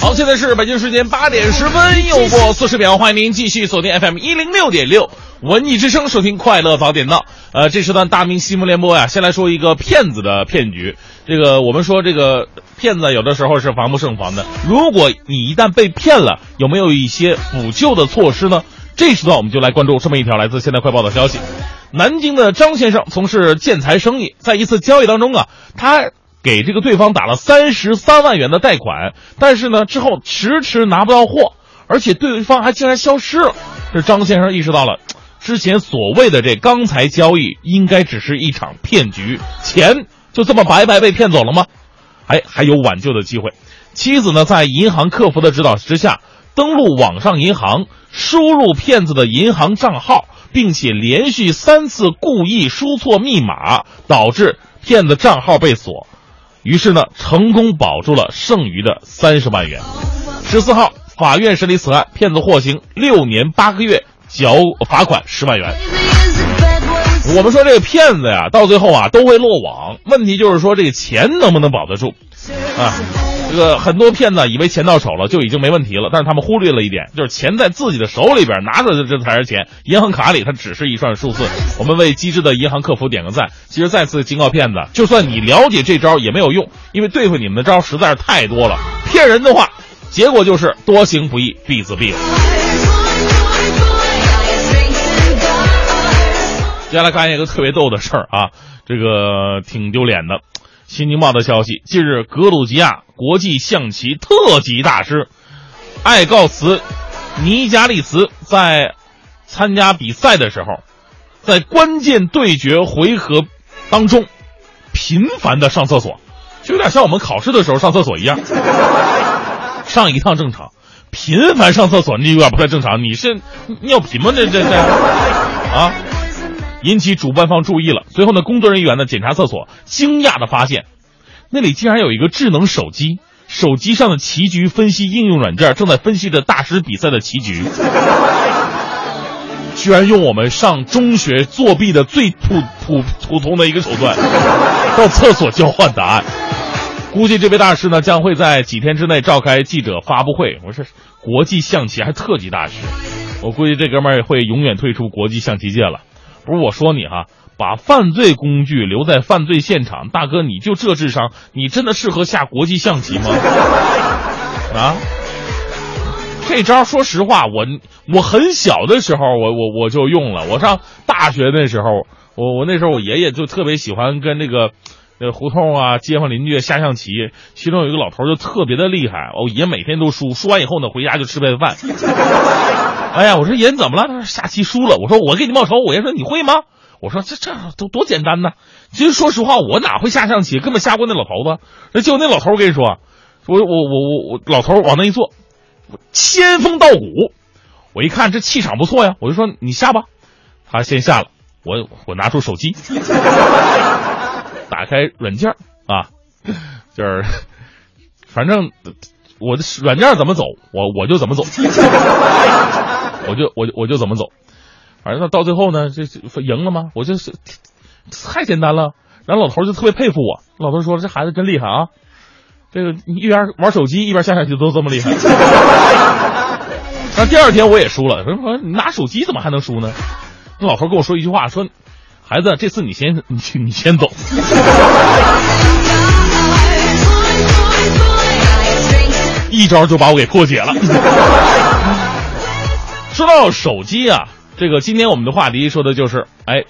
好，现在是北京时间八点十分，又过四十秒，欢迎您继续锁定 FM 一零六点六文艺之声，收听快乐早点到。呃，这时段大明新闻联播呀，先来说一个骗子的骗局。这个我们说这个骗子有的时候是防不胜防的，如果你一旦被骗了，有没有一些补救的措施呢？这时段我们就来关注这么一条来自《现代快报》的消息：南京的张先生从事建材生意，在一次交易当中啊，他。给这个对方打了三十三万元的贷款，但是呢，之后迟迟拿不到货，而且对方还竟然消失了。这张先生意识到了，之前所谓的这钢材交易应该只是一场骗局，钱就这么白白被骗走了吗？还还有挽救的机会。妻子呢，在银行客服的指导之下，登录网上银行，输入骗子的银行账号，并且连续三次故意输错密码，导致骗子账号被锁。于是呢，成功保住了剩余的三十万元。十四号，法院审理此案，骗子获刑六年八个月，缴罚款十万元。我们说这个骗子呀，到最后啊都会落网，问题就是说这个钱能不能保得住啊？这个很多骗子以为钱到手了就已经没问题了，但是他们忽略了一点，就是钱在自己的手里边拿着的这才是钱，银行卡里它只是一串数字。我们为机智的银行客服点个赞。其实再次警告骗子，就算你了解这招也没有用，因为对付你们的招实在是太多了。骗人的话，结果就是多行不义必自毙。接下来看一个特别逗的事儿啊，这个挺丢脸的。新京报的消息，近日格鲁吉亚国际象棋特级大师艾告茨尼加利茨在参加比赛的时候，在关键对决回合当中频繁的上厕所，就有点像我们考试的时候上厕所一样。上一趟正常，频繁上厕所你有点不太正常。你是尿频吗？这这这啊！引起主办方注意了。随后呢，工作人员呢检查厕所，惊讶的发现，那里竟然有一个智能手机，手机上的棋局分析应用软件正在分析着大师比赛的棋局，居然用我们上中学作弊的最普普普通的一个手段，<laughs> 到厕所交换答案。估计这位大师呢将会在几天之内召开记者发布会。我是，国际象棋还特级大师，我估计这哥们儿会永远退出国际象棋界了。不是我说你哈，把犯罪工具留在犯罪现场，大哥你就这智商，你真的适合下国际象棋吗？<laughs> 啊，这招说实话，我我很小的时候，我我我就用了。我上大学那时候，我我那时候我爷爷就特别喜欢跟那个呃胡同啊街坊邻居下象棋，其中有一个老头就特别的厉害，我爷每天都输，输完以后呢回家就吃白饭。<laughs> 哎呀，我说爷怎么了？他说下棋输了。我说我给你报仇。我爷说你会吗？我说这这都多简单呢。其实说实话，我哪会下象棋，根本下不过那老头子。那就那老头，我跟你说，我我我我我老头往那一坐，仙风道骨。我一看这气场不错呀，我就说你下吧。他先下了，我我拿出手机，打开软件啊，<laughs> 就是 <laughs> 反正我的软件怎么走，我我就怎么走，<laughs> 我就我就我就怎么走。反正到最后呢，这这赢了吗？我就是太简单了。然后老头就特别佩服我，老头说：“这孩子真厉害啊，这个一边玩手机一边下下棋都这么厉害。”那第二天我也输了，说说你拿手机怎么还能输呢？那老头跟我说一句话，说：“孩子，这次你先你你先走。<laughs> ”一招就把我给破解了。<laughs> 说到手机啊，这个今天我们的话题说的就是，哎，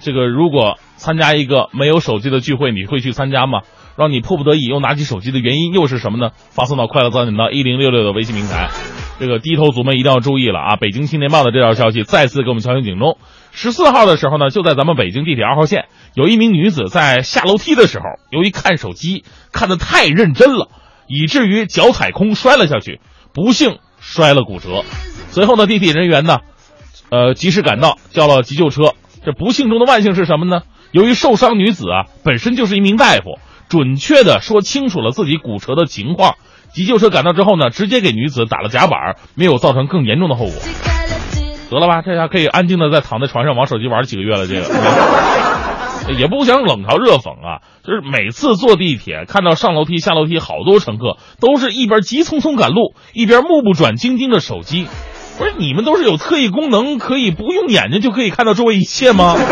这个如果参加一个没有手机的聚会，你会去参加吗？让你迫不得已又拿起手机的原因又是什么呢？发送到快乐早点到一零六六的微信平台。这个低头族们一定要注意了啊！北京青年报的这条消息再次给我们敲醒警钟。十四号的时候呢，就在咱们北京地铁二号线，有一名女子在下楼梯的时候，由于看手机看得太认真了，以至于脚踩空摔了下去，不幸摔了骨折。随后呢，地铁人员呢，呃，及时赶到，叫了急救车。这不幸中的万幸是什么呢？由于受伤女子啊本身就是一名大夫，准确的说清楚了自己骨折的情况。急救车赶到之后呢，直接给女子打了夹板，没有造成更严重的后果。得了吧，这下可以安静的在躺在床上玩手机玩几个月了。这个 <laughs> 也不想冷嘲热讽啊，就是每次坐地铁看到上楼梯下楼梯好多乘客都是一边急匆匆赶路，一边目不转睛盯着手机。不是你们都是有特异功能，可以不用眼睛就可以看到周围一切吗？<laughs>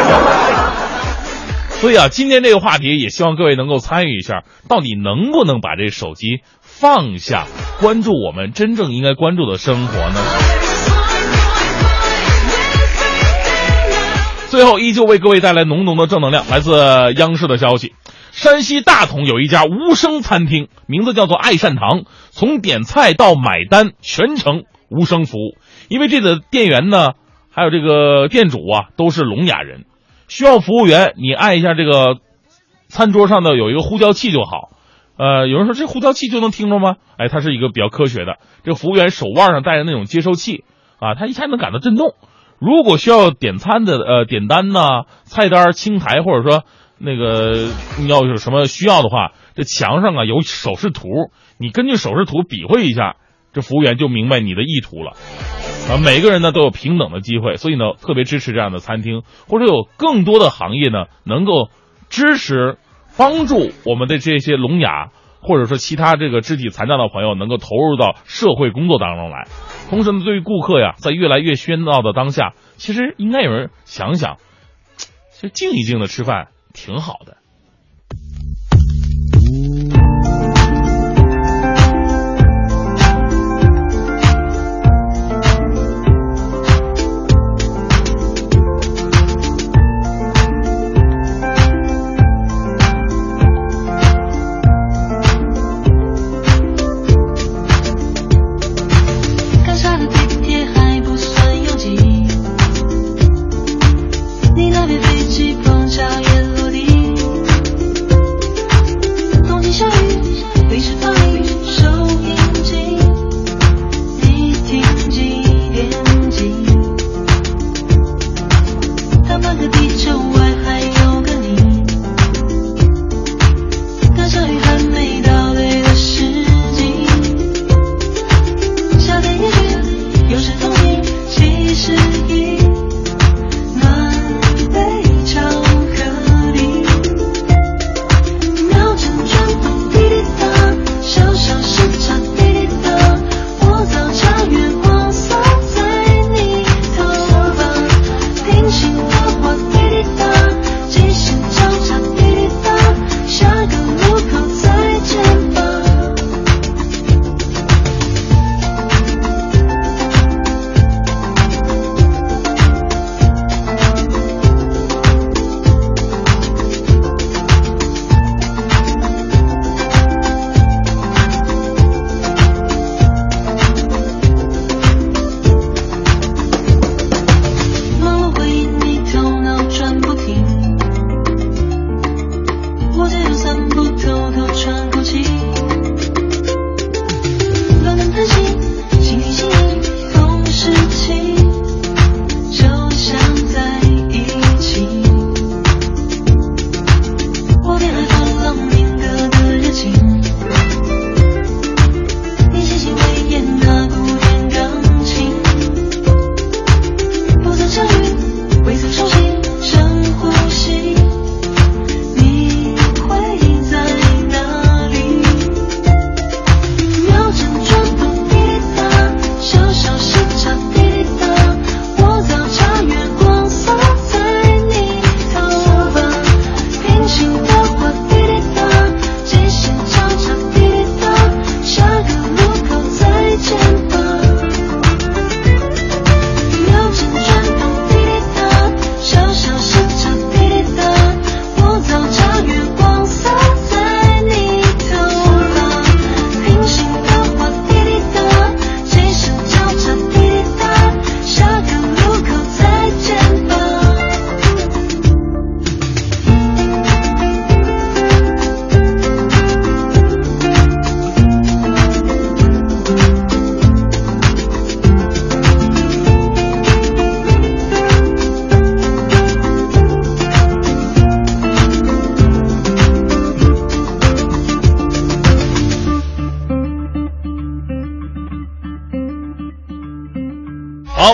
所以啊，今天这个话题也希望各位能够参与一下，到底能不能把这手机？放下，关注我们真正应该关注的生活呢。最后，依旧为各位带来浓浓的正能量。来自央视的消息，山西大同有一家无声餐厅，名字叫做爱善堂，从点菜到买单全程无声服务。因为这个店员呢，还有这个店主啊，都是聋哑人，需要服务员你按一下这个餐桌上的有一个呼叫器就好。呃，有人说这呼叫器就能听着吗？哎，它是一个比较科学的。这服务员手腕上带着那种接收器啊，他一下能感到震动。如果需要点餐的呃点单呢，菜单清台或者说那个你要有什么需要的话，这墙上啊有手势图，你根据手势图比划一下，这服务员就明白你的意图了。啊，每个人呢都有平等的机会，所以呢特别支持这样的餐厅，或者有更多的行业呢能够支持。帮助我们的这些聋哑或者说其他这个肢体残障的朋友能够投入到社会工作当中来，同时呢，对于顾客呀，在越来越喧闹的当下，其实应该有人想想，就静一静的吃饭挺好的。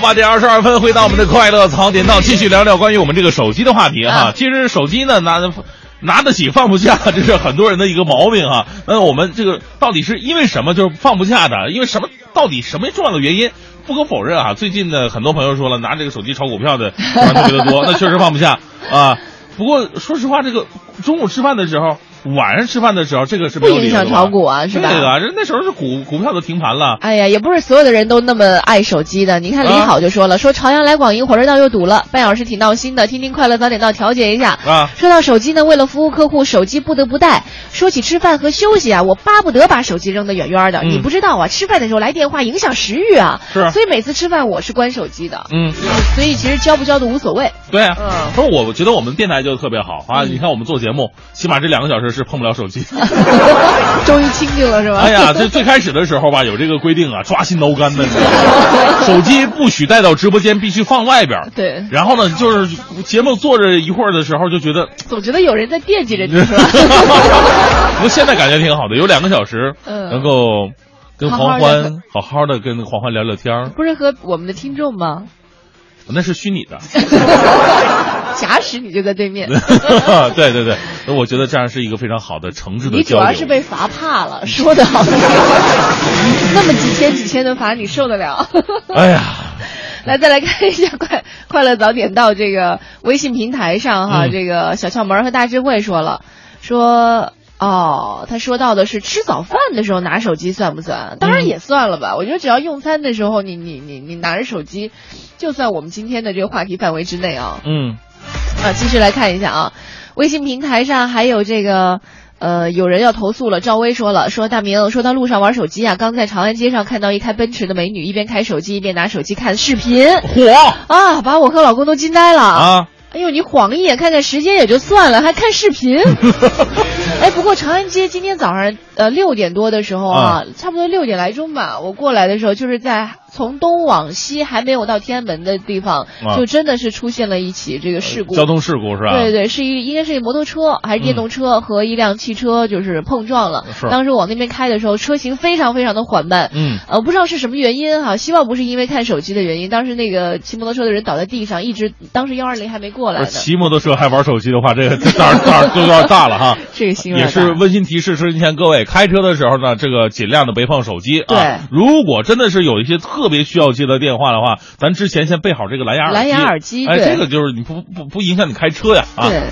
八点二十二分，回到我们的快乐槽点到，继续聊聊关于我们这个手机的话题哈。嗯其实手机呢，拿拿得起放不下，<laughs> 这是很多人的一个毛病哈。那我们这个到底是因为什么就是放不下的？因为什么？到底什么重要的原因？不可否认啊，最近呢，很多朋友说了，拿这个手机炒股票的啊特别的多，<laughs> 那确实放不下啊。不过说实话，这个中午吃饭的时候，晚上吃饭的时候，这个是不影响炒股啊是吧对啊，人那时候是股股票都停盘了。哎呀，也不是所有的人都那么爱手机的。你看李啊好就说了，说朝阳来广营火车道又堵了，半小时挺闹心的。听听快乐早点到调节一下。啊说到手机呢，为了服务客户，手机不得不带。说起吃饭和休息啊，我巴不得把手机扔得远远的。嗯你不知道啊，吃饭的时候来电话影响食欲啊。是所以每次吃饭我是关手机的。嗯，所以其实交不交都无所谓。对啊，嗯不是我，我觉得我们电台就特别好啊！你看我们做节目，起码这两个小时是碰不了手机。<laughs> 终于清静了是吧？哎呀，这最开始的时候吧，有这个规定啊，抓心挠肝的，<laughs> 手机不许带到直播间，必须放外边。对，然后呢，就是节目坐着一会儿的时候，就觉得，总觉得有人在惦记着你？<laughs> 不过现在感觉挺好的，有两个小时，嗯能够跟黄欢好好的跟黄欢聊聊天儿，不是和我们的听众吗？那是虚拟的。<laughs> 假使你就在对面。<laughs> <laughs> 对对对，那我觉得这样是一个非常好的诚挚的你主。要是被罚怕了，说的好听，那么几千几千的罚，你受得了？哎呀，来，再来看一下快快乐早点到这个微信平台上哈，嗯这个小窍门和大智慧说了，说哦，他说到的是吃早饭的时候拿手机算不算？当然也算了吧。我觉得只要用餐的时候，你你你你拿着手机，就算我们今天的这个话题范围之内啊。嗯啊，继续来看一下啊，微信平台上还有这个。呃，有人要投诉了。赵薇说了，说大明说他路上玩手机啊，刚在长安街上看到一开奔驰的美女，一边开手机一边拿手机看视频，火啊，把我和老公都惊呆了。啊！哎呦，你晃一眼看看时间也就算了，还看视频。<laughs> 哎，不过长安街今天早上呃六点多的时候啊，差不多六点来钟吧，我过来的时候就是在从东往西还没有到天安门的地方，啊就真的是出现了一起这个事故。交通事故是吧？对对，是一应该是一摩托车还是电动车和一辆汽车就是碰撞了。是当时往那边开的时候，车型非常非常的缓慢。嗯呃，不知道是什么原因哈，希望不是因为看手机的原因。当时那个骑摩托车的人倒在地上，一直当时幺二零还没骑摩托车还玩手机的话，这个 <laughs> 这胆儿胆儿就有点大了哈。<laughs> 这个新闻也是温馨提示，是提前各位开车的时候呢，这个尽量的别碰手机啊。对如果真的是有一些特别需要接的电话的话，咱之前先备好这个蓝牙耳机。蓝牙耳机哎，这个就是你不不不影响你开车呀啊。对。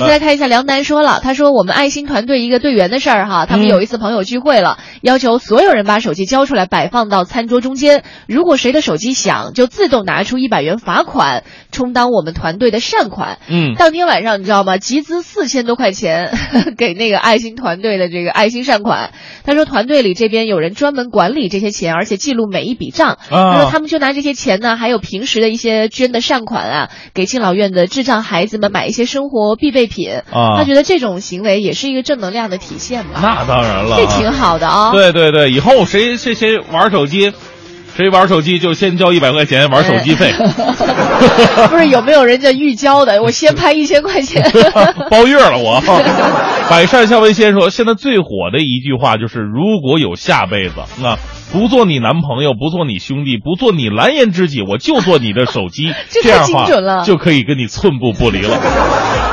来，再来看一下梁楠说了，他说我们爱心团队一个队员的事儿哈，他们嗯有一次朋友聚会了，要求所有人把手机交出来，摆放到餐桌中间，如果谁的手机响，就自动拿出一百元罚款，充当我们团队的善款。嗯当天晚上你知道吗？集资四千多块钱 <laughs> 给那个爱心团队的这个爱心善款。他说团队里这边有人专门管理这些钱，而且记录每一笔账。他说啊他们就拿这些钱呢，还有平时的一些捐的善款啊，给敬老院的智障孩子们买一些生活必备品。啊他觉得这种行为也是一个正能量的体现吧。那当然了，这挺好的啊。对对对，以后谁谁谁玩手机，谁玩手机就先交一百块钱玩手机费，<laughs> 不是有没有人家预交的？我先拍一千块钱。<laughs> 包月了我。百善孝为先说，现在最火的一句话就是：如果有下辈子，那，不做你男朋友，不做你兄弟，不做你蓝颜知己，我就做你的手机。<laughs> 这样话精准了就可以跟你寸步不离了。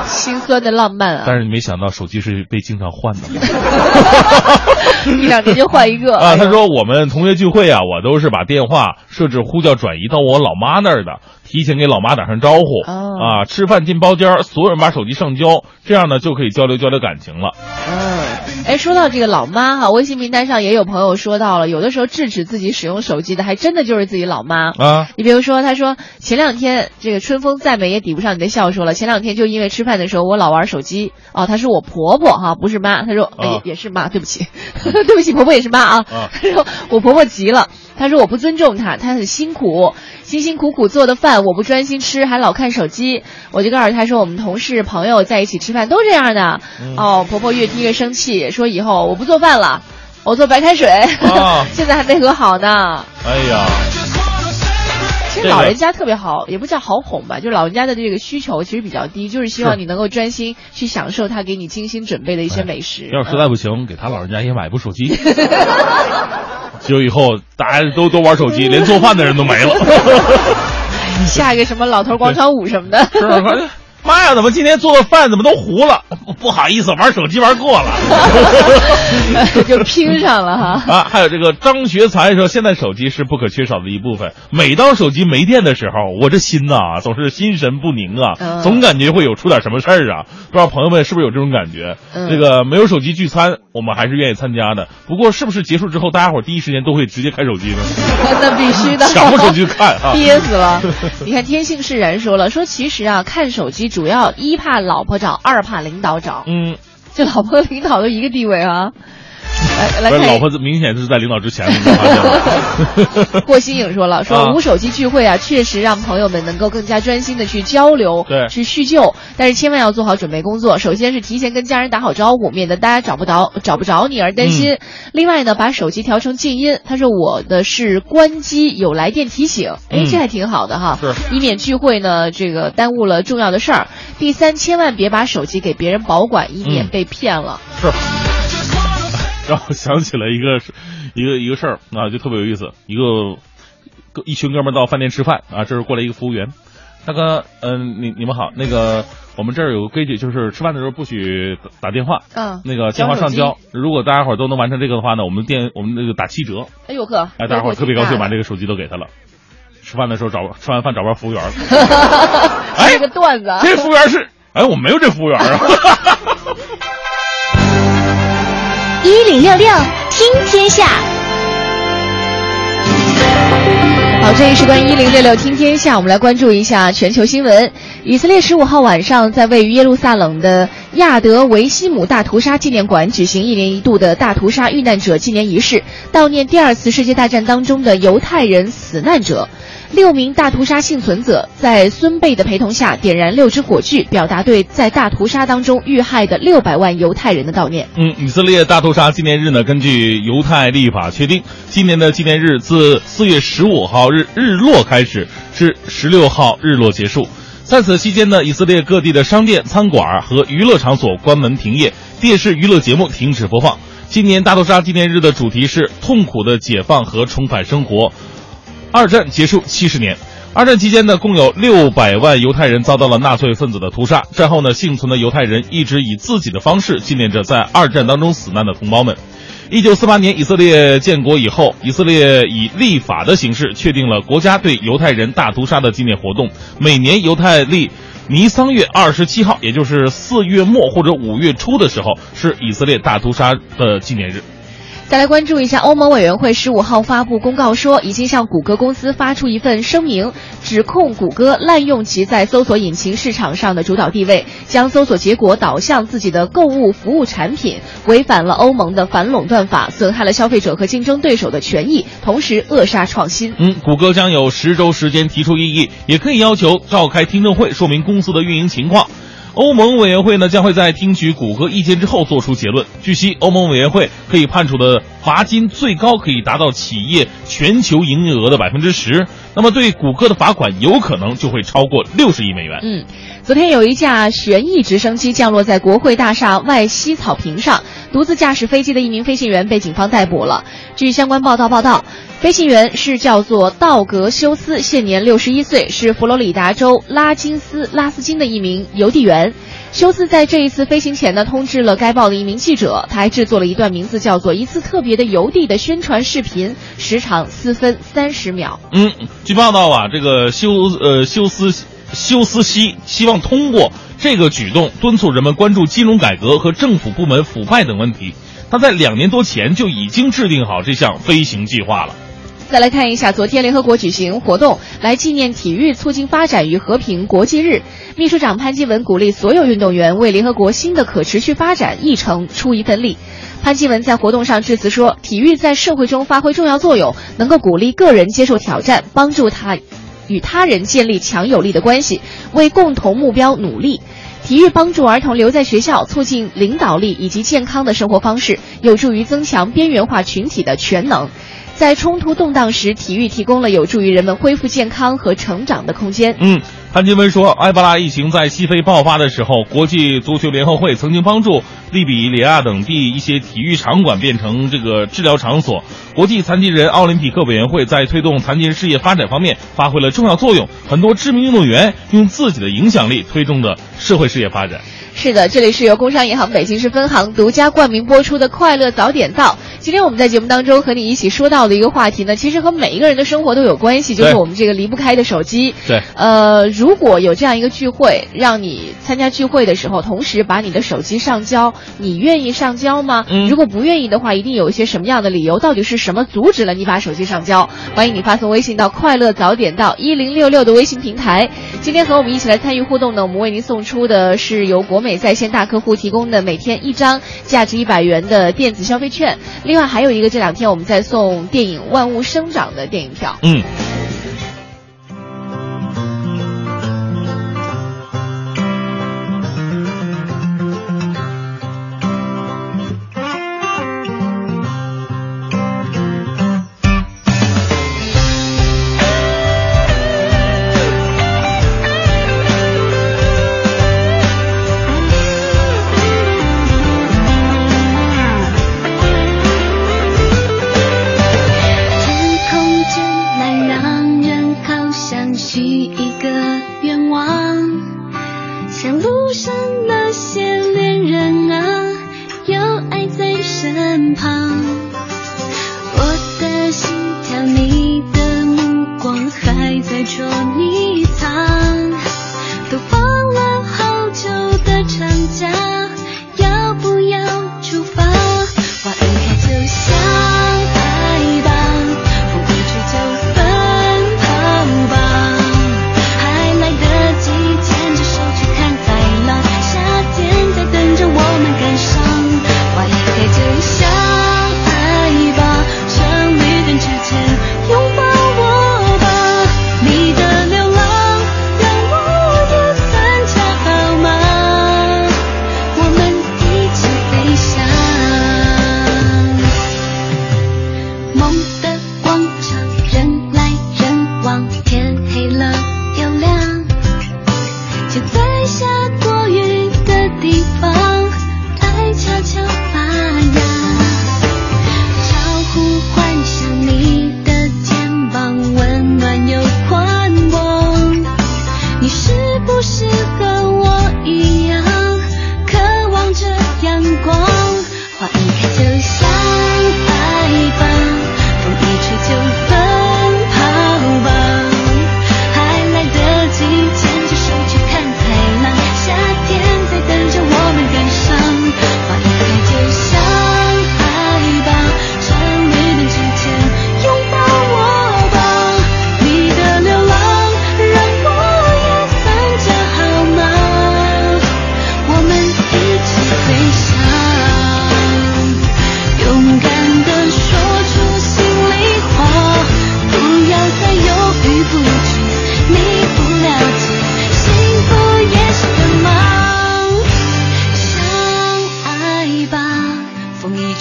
心酸的浪漫啊！但是你没想到，手机是被经常换的嘛。<laughs> <laughs> 一两年就换一个啊，他说我们同学聚会啊，我都是把电话设置呼叫转移到我老妈那儿的，提前给老妈打声招呼。哦啊，吃饭进包间儿，所有人把手机上交，这样呢就可以交流交流感情了。嗯，哎，说到这个老妈哈，微信名单上也有朋友说到了，有的时候制止自己使用手机的，还真的就是自己老妈。啊，你比如说，他说前两天这个春风再美也抵不上你的笑说了，前两天就因为吃饭的时候我老玩手机哦，他是我婆婆哈，不是妈，他说、哎也是妈，对不起，<laughs> 对不起，婆婆也是妈啊。啊他说我婆婆急了，她说我不尊重她，她很辛苦，辛辛苦苦做的饭我不专心吃，还老看手机。我就告诉她说，我们同事朋友在一起吃饭都这样的。嗯哦，婆婆越听越生气，说以后我不做饭了，我做白开水。啊 <laughs> 现在还没和好呢。哎呀，这个其实老人家特别好，也不叫好哄吧，就是老人家的这个需求其实比较低，就是希望你能够专心去享受他给你精心准备的一些美食。要是实在不行，给他老人家也买部手机。<laughs> 就以后大家都都玩手机，连做饭的人都没了。<laughs> 下一个什么老头广场舞什么的？妈呀，怎么今天做的饭怎么都糊了？不 <laughs> 不好意思，玩手机玩过了。<laughs> 就拼上了哈。啊，还有这个张学才说，现在手机是不可缺少的一部分。每当手机没电的时候，我这心呐、总是心神不宁啊，嗯总感觉会有出点什么事儿啊。不知道朋友们是不是有这种感觉？嗯这个没有手机聚餐，我们还是愿意参加的。不过，是不是结束之后，大家伙第一时间都会直接开手机呢？<laughs> 那必须的，抢过手机看啊憋死了。你看天性释然说了，说其实啊，看手机主要一怕老婆找，二怕领导找。嗯，这老婆和领导都一个地位啊。来来看老婆明显是在领导之前，你没发现吗？<laughs> 霍新颖说了，说啊无手机聚会啊，确实让朋友们能够更加专心的去交流，对去叙旧。但是千万要做好准备工作，首先是提前跟家人打好招呼，免得大家找不着找不着你而担心。嗯另外呢，把手机调成静音。他说我的是关机有来电提醒，哎，嗯这还挺好的哈，是以免聚会呢这个耽误了重要的事儿。第三，千万别把手机给别人保管，以免嗯被骗了。是，让我想起了一个事一个一个事儿啊，就特别有意思。一个一群哥们儿到饭店吃饭啊，这时候过来一个服务员，大哥，嗯、你你们好，那个我们这儿有个规矩，就是吃饭的时候不许打打电话，嗯，那个电话上交交。如果大家伙儿都能完成这个的话呢，我们店我们那个打七折。哎呦呵，哎，大家伙儿特别高兴，把这个个手机都给他了。吃饭的时候找吃完饭找不着服务员儿，<laughs> 这个段子啊。这服务员是，哎，我没有这服务员啊。<laughs> <laughs> 一零六六听天下，好，这里是关于一零六六听天下，我们来关注一下全球新闻。以色列十五号晚上在位于耶路撒冷的亚德维西姆大屠杀纪念馆举行一年一度的大屠杀遇难者纪念仪式，悼念第二次世界大战当中的犹太人死难者。六名大屠杀幸存者在孙辈的陪同下点燃六支火炬，表达对在大屠杀当中遇害的六百万犹太人的悼念。嗯，以色列大屠杀纪念日呢，根据犹太历法确定，今年的纪念日自四月十五号日日落开始，至十六号日落结束。在此期间呢，以色列各地的商店、餐馆和娱乐场所关门停业，电视娱乐节目停止播放。今年大屠杀纪念日的主题是痛苦的解放和重返生活。二战结束七十年。二战期间呢，共有六百万犹太人遭到了纳粹分子的屠杀。战后呢，幸存的犹太人一直以自己的方式纪念着在二战当中死难的同胞们。一九四八年以色列建国以后，以色列以立法的形式确定了国家对犹太人大屠杀的纪念活动。每年犹太历尼桑月二十七号，也就是四月末或者五月初的时候，是以色列大屠杀的纪念日。再来关注一下，欧盟委员会十五号发布公告说，已经向谷歌公司发出一份声明，指控谷歌滥用其在搜索引擎市场上的主导地位，将搜索结果导向自己的购物服务产品，违反了欧盟的反垄断法，损害了消费者和竞争对手的权益，同时扼杀创新。嗯，谷歌将有十周时间提出异议，也可以要求召开听证会，说明公司的运营情况。欧盟委员会呢将会在听取谷歌意见之后做出结论。据悉，欧盟委员会可以判处的罚金最高可以达到企业全球营业额的百分之十，那么对谷歌的罚款有可能就会超过六十亿美元。嗯，昨天有一架旋翼直升机降落在国会大厦外西草坪上，独自驾驶飞机的一名飞行员被警方逮捕了。据相关报道报道，飞行员是叫做道格修斯，现年六十一岁，是佛罗里达州拉金斯拉斯金的一名邮递员。休斯在这一次飞行前呢，通知了该报的一名记者，他还制作了一段名字叫做《一次特别的邮递》的宣传视频，时长四分三十秒。嗯，据报道啊，这个休呃休斯休斯希希望通过这个举动敦促人们关注金融改革和政府部门腐败等问题。他在两年多前就已经制定好这项飞行计划了。再来看一下，昨天联合国举行活动来纪念体育促进发展与和平国际日。秘书长潘基文鼓励所有运动员为联合国新的可持续发展议程出一份力。潘基文在活动上致辞说，体育在社会中发挥重要作用，能够鼓励个人接受挑战，帮助他与他人建立强有力的关系，为共同目标努力。体育帮助儿童留在学校，促进领导力以及健康的生活方式，有助于增强边缘化群体的全能。在冲突动荡时，体育提供了有助于人们恢复健康和成长的空间。嗯，潘金文说，埃博拉疫情在西非爆发的时候，国际足球联合会曾经帮助利比里亚等地一些体育场馆变成这个治疗场所。国际残疾人奥林匹克委员会在推动残疾人事业发展方面发挥了重要作用，很多知名运动员用自己的影响力推动的社会事业发展。是的，这里是由工商银行北京市分行独家冠名播出的《快乐早点到》。今天我们在节目当中和你一起说到的一个话题呢，其实和每一个人的生活都有关系，就是我们这个离不开的手机。对呃，如果有这样一个聚会，让你参加聚会的时候，同时把你的手机上交，你愿意上交吗？嗯如果不愿意的话，一定有一些什么样的理由？到底是什么阻止了你把手机上交？欢迎你发送微信到“快乐早点到一零六六”的微信平台。今天和我们一起来参与互动呢，我们为您送出的是由国美在线大客户提供的每天一张价值一百元的电子消费券，另外还有一个这两天我们在送电影《万物生长》的电影票。嗯。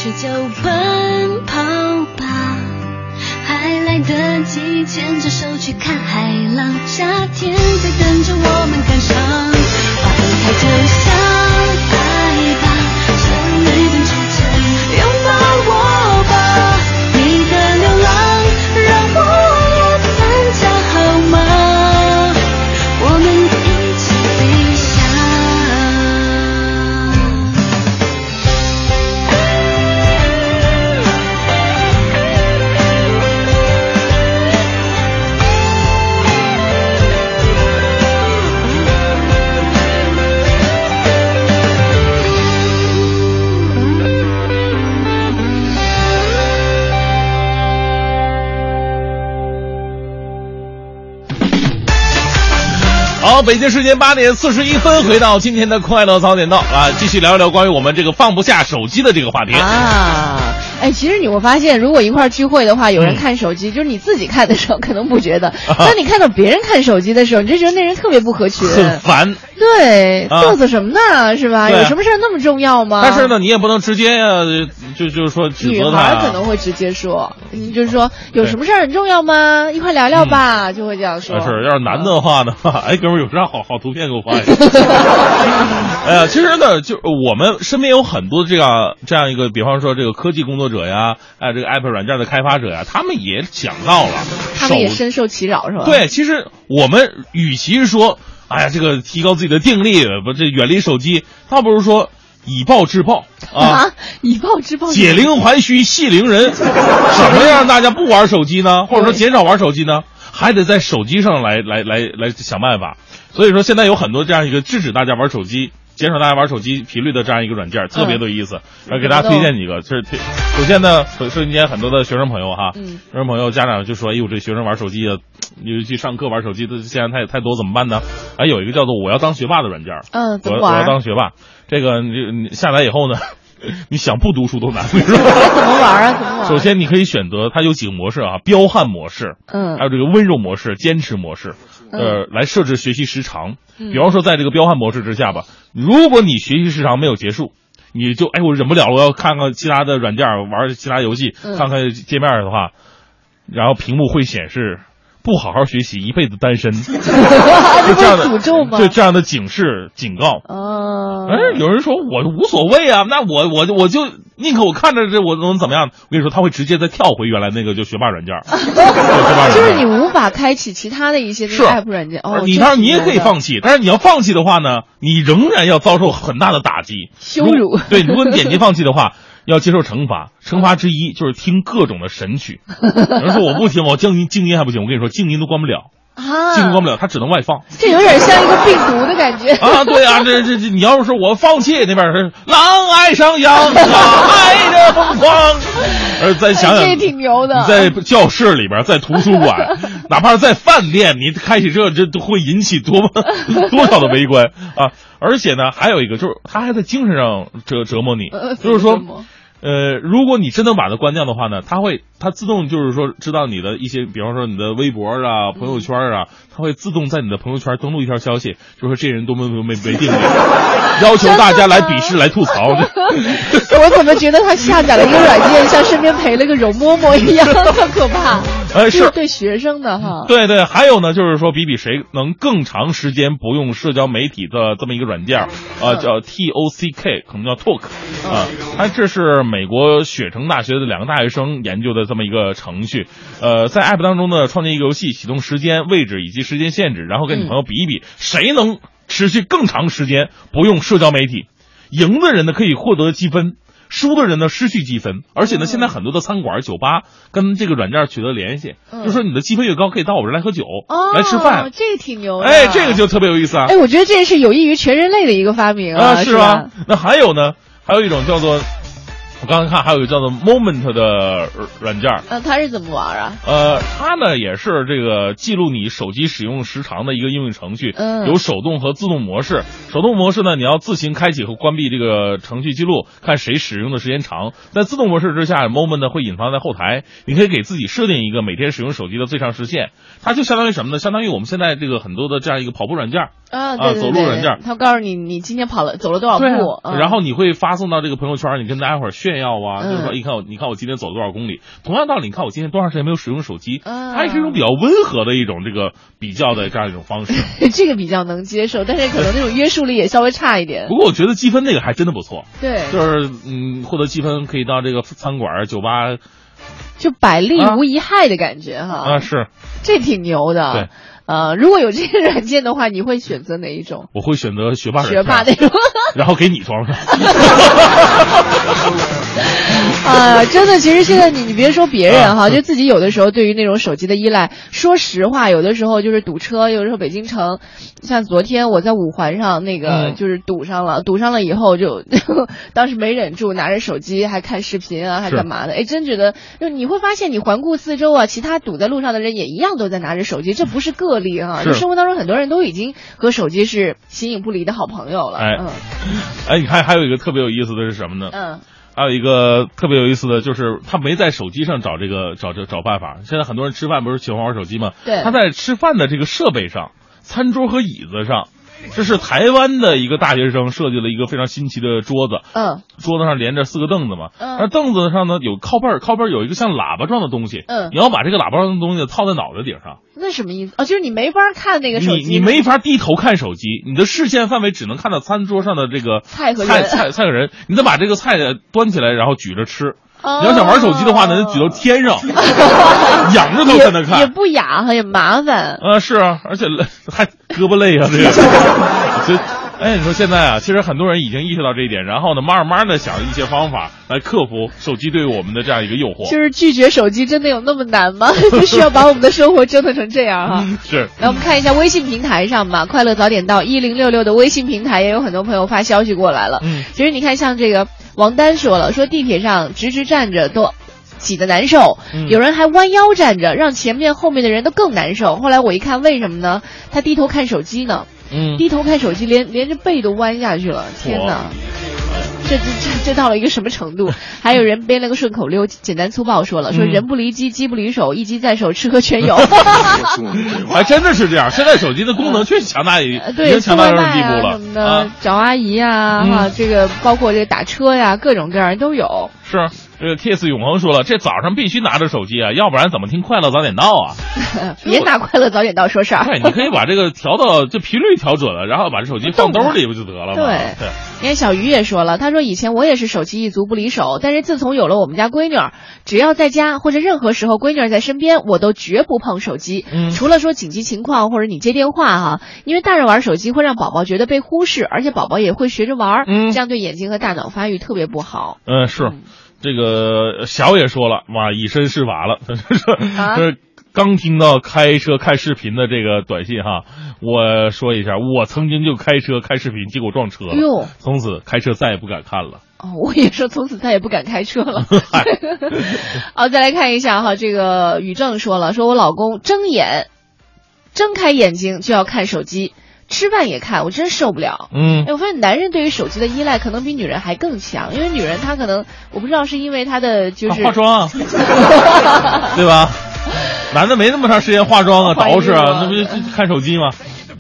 风一吹就奔跑吧，还来得及牵着手去看海浪，夏天在等着我们赶上。花一开就像北京时间八点四十一分，回到今天的快乐早点到啊，继续聊一聊关于我们这个放不下手机的这个话题。啊，哎，其实你会发现，如果一块儿聚会的话，有人嗯看手机，<laughs> 就是你自己看的时候可能不觉得，<laughs> 当你看到别人看手机的时候，你就觉得那人特别不合群。很烦。对，啊嘚瑟什么呢？是吧？啊有什么事儿那么重要吗？但是呢，你也不能直接呀、就就是说指女责他啊孩可能会直接说，你，就是说有什么事儿很重要吗？一块聊聊吧，就会这样说。啊是，要是男的话呢，<laughs> 哎，哥们儿有啥好好图片给我发一下。哎呀，其实呢，就我们身边有很多这样这样一个，比方说这个科技工作者呀，哎，这个 App 软件的开发者呀，他们也讲到了，他们也深受其扰，是吧？对，其实我们与其说，哎呀，这个提高自己的定力，不这远离手机，倒不如说以暴制暴啊。啊，<laughs> 以暴制暴，解铃还须系铃人，<laughs> 怎么样让大家不玩手机呢？或者说减少玩手机呢？还得在手机上来来来来想办法。所以说现在有很多这样一个制止大家玩手机、减少大家玩手机频率的这样一个软件，特别的有意思。然后给大家推荐几个，就是首先呢，首瞬间很多的学生朋友哈，嗯学生朋友家长就说：“哎呦，这学生玩手机啊，<tsk> 尤其上课玩手机的现在太太多，怎么办呢？”还有一个叫做“我要当学霸”的软件，嗯，怎我我要？当学霸。这个你你下来以后呢，<laughs> 你想不读书都难，是吧？怎么玩啊？怎么玩儿？首，先，你可以选择它有几个模式啊，彪悍模式，嗯还有这个温柔模式、坚持模式，呃，来设置学习时长。嗯比方说，在这个彪悍模式之下吧，如果你学习时长没有结束，你就哎我忍不了了，我要看看其他的软件，玩其他游戏，嗯看看界面的话，然后屏幕会显示不好好学习，一辈子单身，<laughs> 就这这样的不诅咒吗？就这样的警示警告。哦，哎，有人说我无所谓啊，那我我我就宁可我看着这我能怎么样？我跟你说，他会直接再跳回原来那个就学霸软件 <laughs> 学霸软件就是你无法开启其他的一些 app 软件哦。你当然你也可以放弃，但是你要放弃的话呢，你仍然要遭受很大的打击、羞辱对，如果你点击放弃的话，要接受惩罚。惩罚之一就是听各种的神曲。有人说我不听，我静音静音还不行。我跟你说，静音都关不了，啊，静音关不了，它只能外放。这有点像一个病毒的感觉。啊，对啊，这这这，你要是说我放弃，那边是狼爱上羊，爱的疯狂。<laughs> 而再想想，这挺牛的你在教室里边，在图书馆，哪怕是在饭店，你开启这这都会引起多么 <laughs> 多少的围观啊！而且呢，还有一个就是，他还在精神上折折磨你呃，就是说。呃，如果你真的把它关掉的话呢，他会它自动就是说知道你的一些，比方说你的微博啊、朋友圈啊，它会自动在你的朋友圈登录一条消息，就说这人多么多么没没定力，要求大家来鄙视、来吐槽。我怎么觉得他下载了一个软件，像身边陪了个容嬷嬷一样，特可怕。呃，是是对学生的哈。对对，还有呢，就是说比比谁能更长时间不用社交媒体的这么一个软件啊，呃，叫 T O C K，可能叫 Talk，啊，它这是美国雪城大学的两个大学生研究的这么一个程序，呃，在 App 当中呢创建一个游戏，启动时间、位置以及时间限制，然后跟你朋友比一比，谁能持续更长时间不用社交媒体，赢的人呢可以获得积分。输的人呢失去积分，而且呢，现在很多的餐馆、酒吧跟这个软件取得联系，嗯就说你的积分越高，可以到我这儿来喝酒、哦，来吃饭。这个挺牛的。哎，这个就特别有意思啊！哎，我觉得这是有益于全人类的一个发明啊，是是吧？那还有呢，还有一种叫做，我刚才看还有一个叫做 Moment 的软件儿，那它是怎么玩啊？呃，它呢也是这个记录你手机使用时长的一个应用程序，嗯有手动和自动模式。手动模式呢，你要自行开启和关闭这个程序记录，看谁使用的时间长。在自动模式之下，Moment 呢会隐藏在后台，你可以给自己设定一个每天使用手机的最长时限。它就相当于什么呢？相当于我们现在这个很多的这样一个跑步软件儿。啊，啊对对对走路软件它告诉你你今天跑了走了多少步，然后你会发送到这个朋友圈，你跟大家伙儿炫耀啊，嗯就是说，你看我，你看我今天走了多少公里。同样道理，你看我今天多长时间没有使用手机，啊它也是一种比较温和的一种这个比较的这样一种方式。<laughs> 这个比较能接受，但是可能那种约束力也稍微差一点不。过我觉得积分那个还真的不错，对，就是嗯，获得积分可以到这个餐馆、酒吧就百利啊无一害的感觉哈。啊，是这挺牛的。对。呃，如果有这些软件的话，你会选择哪一种？我会选择学霸软学霸那件，种。然后给你装上。啊，<laughs> 真的，其实现在你你别说别人哈，啊就自己有的时候对于那种手机的依赖，说实话，有的时候就是堵车，有的时候北京城，像昨天我在五环上那个嗯就是堵上了，堵上了以后就 <laughs> 当时没忍住，拿着手机还看视频啊，还干嘛的？哎，真觉得就你会发现，你环顾四周啊，其他堵在路上的人也一样都在拿着手机，这不是个例哈，是就生活当中很多人都已经和手机是形影不离的好朋友了。哎嗯哎，你看还有一个特别有意思的是什么呢？嗯还有一个特别有意思的就是，他没在手机上找这个找这找办法。现在很多人吃饭不是喜欢玩手机吗？对他在吃饭的这个设备上，餐桌和椅子上，这是台湾的一个大学生设计了一个非常新奇的桌子，嗯桌子上连着四个凳子嘛，嗯而凳子上呢有靠背儿，靠背儿有一个像喇叭状的东西，嗯你要把这个喇叭状的东西套在脑袋顶上，那什么意思？哦，就是你没法看那个手你机，你没法低头看手机，你的视线范围只能看到餐桌上的这个菜菜菜菜和人，你得把这个菜端起来，然后举着吃。哦你要想玩手机的话呢，就举到天上，<laughs> 仰着头才能看也。不雅哈，也麻烦。啊，是啊，而且 <laughs> 还胳膊累啊，这个。<laughs> 所以，哎，你说现在啊，其实很多人已经意识到这一点，然后呢，慢慢的想一些方法来克服手机对我们的这样一个诱惑。就是拒绝手机真的有那么难吗？需要把我们的生活折腾成这样哈？是，来，我们看一下微信平台上吧，快乐早点到一零六六的微信平台也有很多朋友发消息过来了。嗯其实你看，像这个王丹说了，说地铁上直直站着都挤得难受，嗯有人还弯腰站着，让前面后面的人都更难受。后来我一看，为什么呢？他低头看手机呢，嗯，低头看手机，连连着背都弯下去了，天哪！这这这这到了一个什么程度？<laughs> 还有人编了个顺口溜，简单粗暴说了，说嗯人不离机，机不离手，一机在手，吃喝全有。还 <laughs> <laughs> 真的是这样。现在手机的功能确实强大，已经强大到送外这种地步了啊什么的，啊。找阿姨呀，嗯哈，这个包括这个打车呀，各种各样都有。是，这个 Kiss 永恒说了，这早上必须拿着手机啊，要不然怎么听快乐早点到啊？<laughs> 别拿快乐早点到说事儿。对，你可以把这个调到这频率调准了，然后把这手机放兜里不就得了吗？对对，你看小鱼也说了，他说以前我也是手机一族不离手，但是自从有了我们家闺女儿，只要在家或者任何时候闺女儿在身边，我都绝不碰手机。嗯除了说紧急情况或者你接电话哈、因为大人玩手机会让宝宝觉得被忽视，而且宝宝也会学着玩，嗯这样对眼睛和大脑发育特别不好。嗯，是，这个小也说了，哇，以身试法了，<laughs> 啊这是刚听到开车看视频的这个短信哈，我说一下，我曾经就开车看视频，结果撞车了，从此开车再也不敢看了。哦，我也说从此再也不敢开车了。<laughs> <laughs> 好，再来看一下哈，这个宇正说了，说我老公睁眼，睁开眼睛就要看手机，吃饭也看，我真受不了。嗯哎，我发现男人对于手机的依赖可能比女人还更强，因为女人她可能我不知道是因为她的就是、啊化妆啊，<laughs> 对吧？男的没那么长时间化妆啊，捯饬啊，那不就就看手机吗？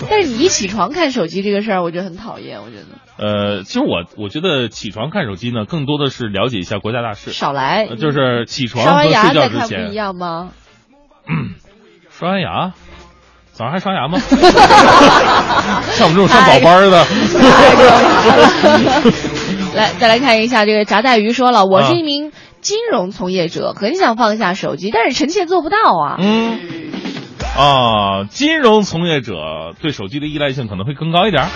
但是你一起床看手机这个事儿，我觉得很讨厌，我觉得呃，其实我我觉得起床看手机呢，更多的是了解一下国家大事，少来，呃就是起床刷完和睡觉牙再看不一样吗？<clears throat> 刷完牙，早上还刷牙吗？像我们这种上早班的，来，再来看一下这个炸带鱼说了，我是啊一名金融从业者，很想放下手机，但是臣妾做不到啊。嗯，啊，金融从业者对手机的依赖性可能会更高一点儿。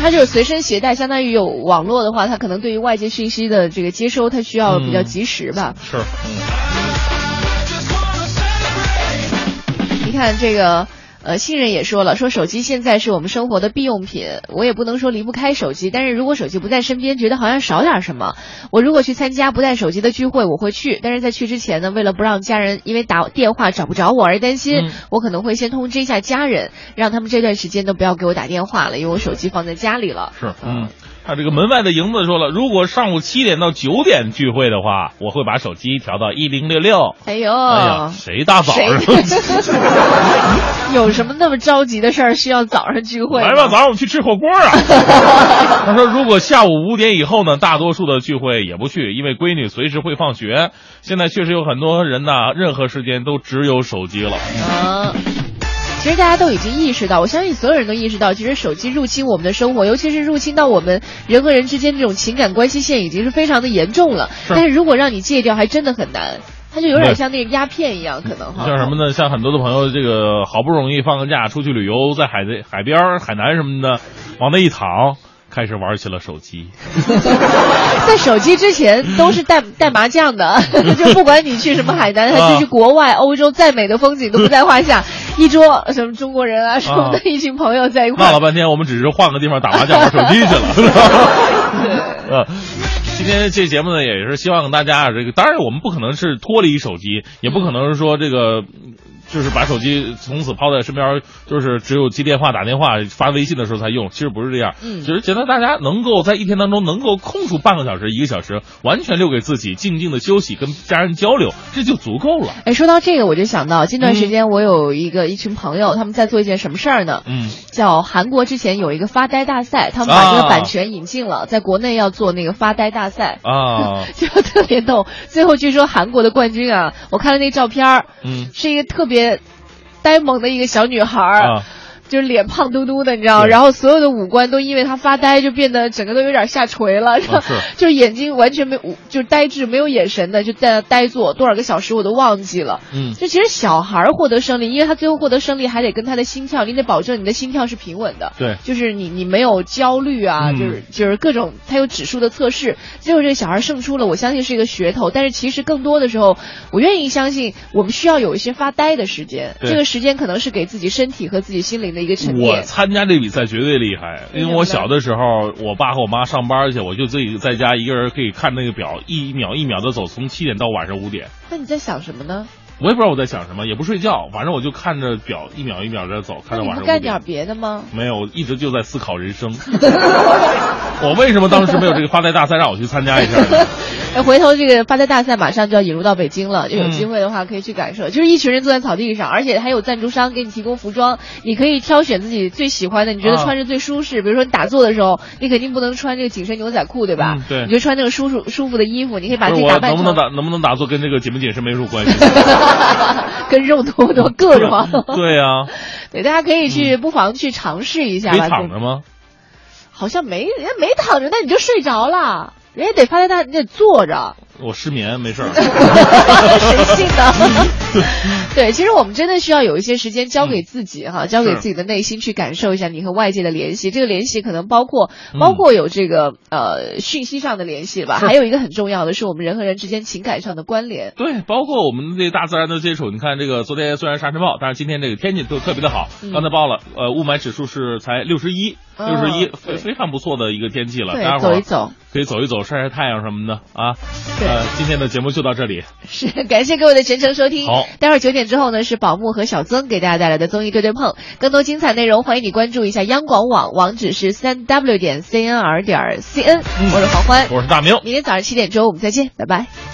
他就是随身携带，相当于有网络的话，他可能对于外界信息的这个接收，他需要比较及时吧。是，嗯，你看这个。呃，信任也说了，说手机现在是我们生活的必用品，我也不能说离不开手机，但是如果手机不在身边，觉得好像少点什么。我如果去参加不带手机的聚会，我会去，但是在去之前呢，为了不让家人因为打电话找不着我而担心，嗯我可能会先通知一下家人，让他们这段时间都不要给我打电话了，因为我手机放在家里了。是，嗯。还有这个门外的影子说了，如果上午七点到九点聚会的话，我会把手机调到一零六六。哎呦，哎呀，谁大早上？<laughs> 有什么那么着急的事儿需要早上聚会吗？来吧，早上我们去吃火锅啊！<laughs> 他说，如果下午五点以后呢，大多数的聚会也不去，因为闺女随时会放学。现在确实有很多人呐，任何时间都只有手机了。啊。其实大家都已经意识到，我相信所有人都意识到，其实手机入侵我们的生活，尤其是入侵到我们人和人之间这种情感关系线，已经是非常的严重了。是但是如果让你戒掉，还真的很难。它就有点像那个鸦片一样，可能哈。像什么呢？像很多的朋友，这个好不容易放个假出去旅游，在海的海边儿、海南什么的，往那一躺，开始玩起了手机。<laughs> 在手机之前都是带带麻将的，<laughs> 就不管你去什么海南，还是去国外、欧洲，再美的风景都不在话下。<laughs> 一桌什么中国人啊什么的，一群朋友在一块儿。闹了半天，我们只是换个地方打麻将、玩手机去了。呃，今天这节目呢，也是希望大家这个，当然我们不可能是脱离手机，也不可能是说这个。就是把手机从此抛在身边，就是只有接电话、打电话、发微信的时候才用。其实不是这样，嗯只是觉得大家能够在一天当中能够空出半个小时、一个小时，完全留给自己，静静的休息，跟家人交流，这就足够了。哎，说到这个，我就想到近段时间我有一个、一群朋友，他们在做一件什么事儿呢？嗯，叫韩国之前有一个发呆大赛，他们把这个啊版权引进了，在国内要做那个发呆大赛。啊，<laughs> 就特别逗，最后据说韩国的冠军啊，我看了那照片儿，嗯是一个特别别呆萌的一个小女孩儿，就是脸胖嘟嘟的，你知道，然后所有的五官都因为他发呆就变得整个都有点下垂了，然后啊是。就是眼睛完全没有，就是呆滞没有眼神的，就在那呆坐多少个小时我都忘记了。嗯，就其实小孩获得胜利，因为他最后获得胜利还得跟他的心跳，你得保证你的心跳是平稳的。对。就是你你没有焦虑啊，嗯。就是就是各种他有指数的测试，最后这个小孩胜出了，我相信是一个噱头。但是其实更多的时候，我愿意相信我们需要有一些发呆的时间，这个时间可能是给自己身体和自己心灵的一个沉我。参加这比赛绝对厉害，因为我小的时候，我爸和我妈上班去，我就自己在家一个人可以看那个表，一秒一秒的走，从七点到晚上五点。那你在想什么呢？我也不知道我在想什么，也不睡觉，反正我就看着表一秒一秒的走，看到晚上干点。别的吗？没有，我一直就在思考人生。<laughs> 我为什么当时没有这个发财大赛让我去参加一下呢？<laughs> 哎，回头这个发呆大赛马上就要引入到北京了，就有嗯机会的话可以去感受。就是一群人坐在草地上，而且还有赞助商给你提供服装，你可以挑选自己最喜欢的，你觉得啊穿着最舒适。比如说你打坐的时候，你肯定不能穿这个紧身牛仔裤，对吧？嗯对你就穿那个舒服舒服的衣服，你可以把自己打扮成能不能打能不能打坐跟这个紧不紧身没什么关系？<laughs> 跟肉多多硌着吗？对呀、对，大家可以去，不妨去尝试一下没吧。躺着吗？好像没，人家没躺着，那你就睡着了。人家得发呆大，你得坐着。我失眠没事儿。谁信呢？<laughs> 对，其实我们真的需要有一些时间交给自己哈，交给自己的内心去感受一下你和外界的联系。这个联系可能包括嗯包括有这个呃讯息上的联系吧，还有一个很重要的是我们人和人之间情感上的关联。对，包括我们对大自然的接触，你看这个昨天虽然沙尘暴，但是今天这个天气都特别的好。嗯刚才报了，呃，雾霾指数是才六十一，哦六十一，非非常不错的一个天气了。对大家伙儿走一走可以走一走，晒晒太阳什么的啊。对呃，今天的节目就到这里。是，感谢各位的全程收听。好待会儿九点之后呢，是宝木和小曾给大家带来的综艺对对碰，更多精彩内容欢迎你关注一下央广网，网址是三 w 点 cnr 点 cn。我是黄欢，我是大明。明天早上七点钟我们再见，拜拜。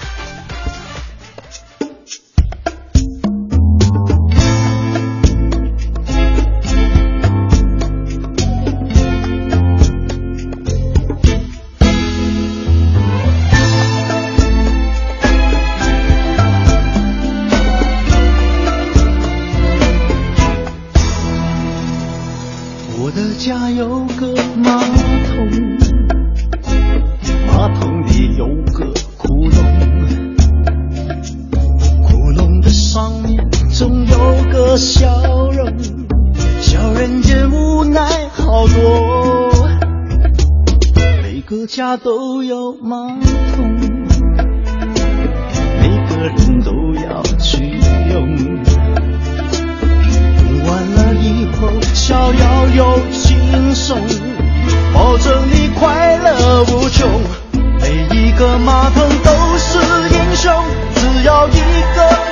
家都有马桶，每个人都要去用。用完了以后，逍遥又轻松，保证你快乐无穷。每一个马桶都是英雄，只要一个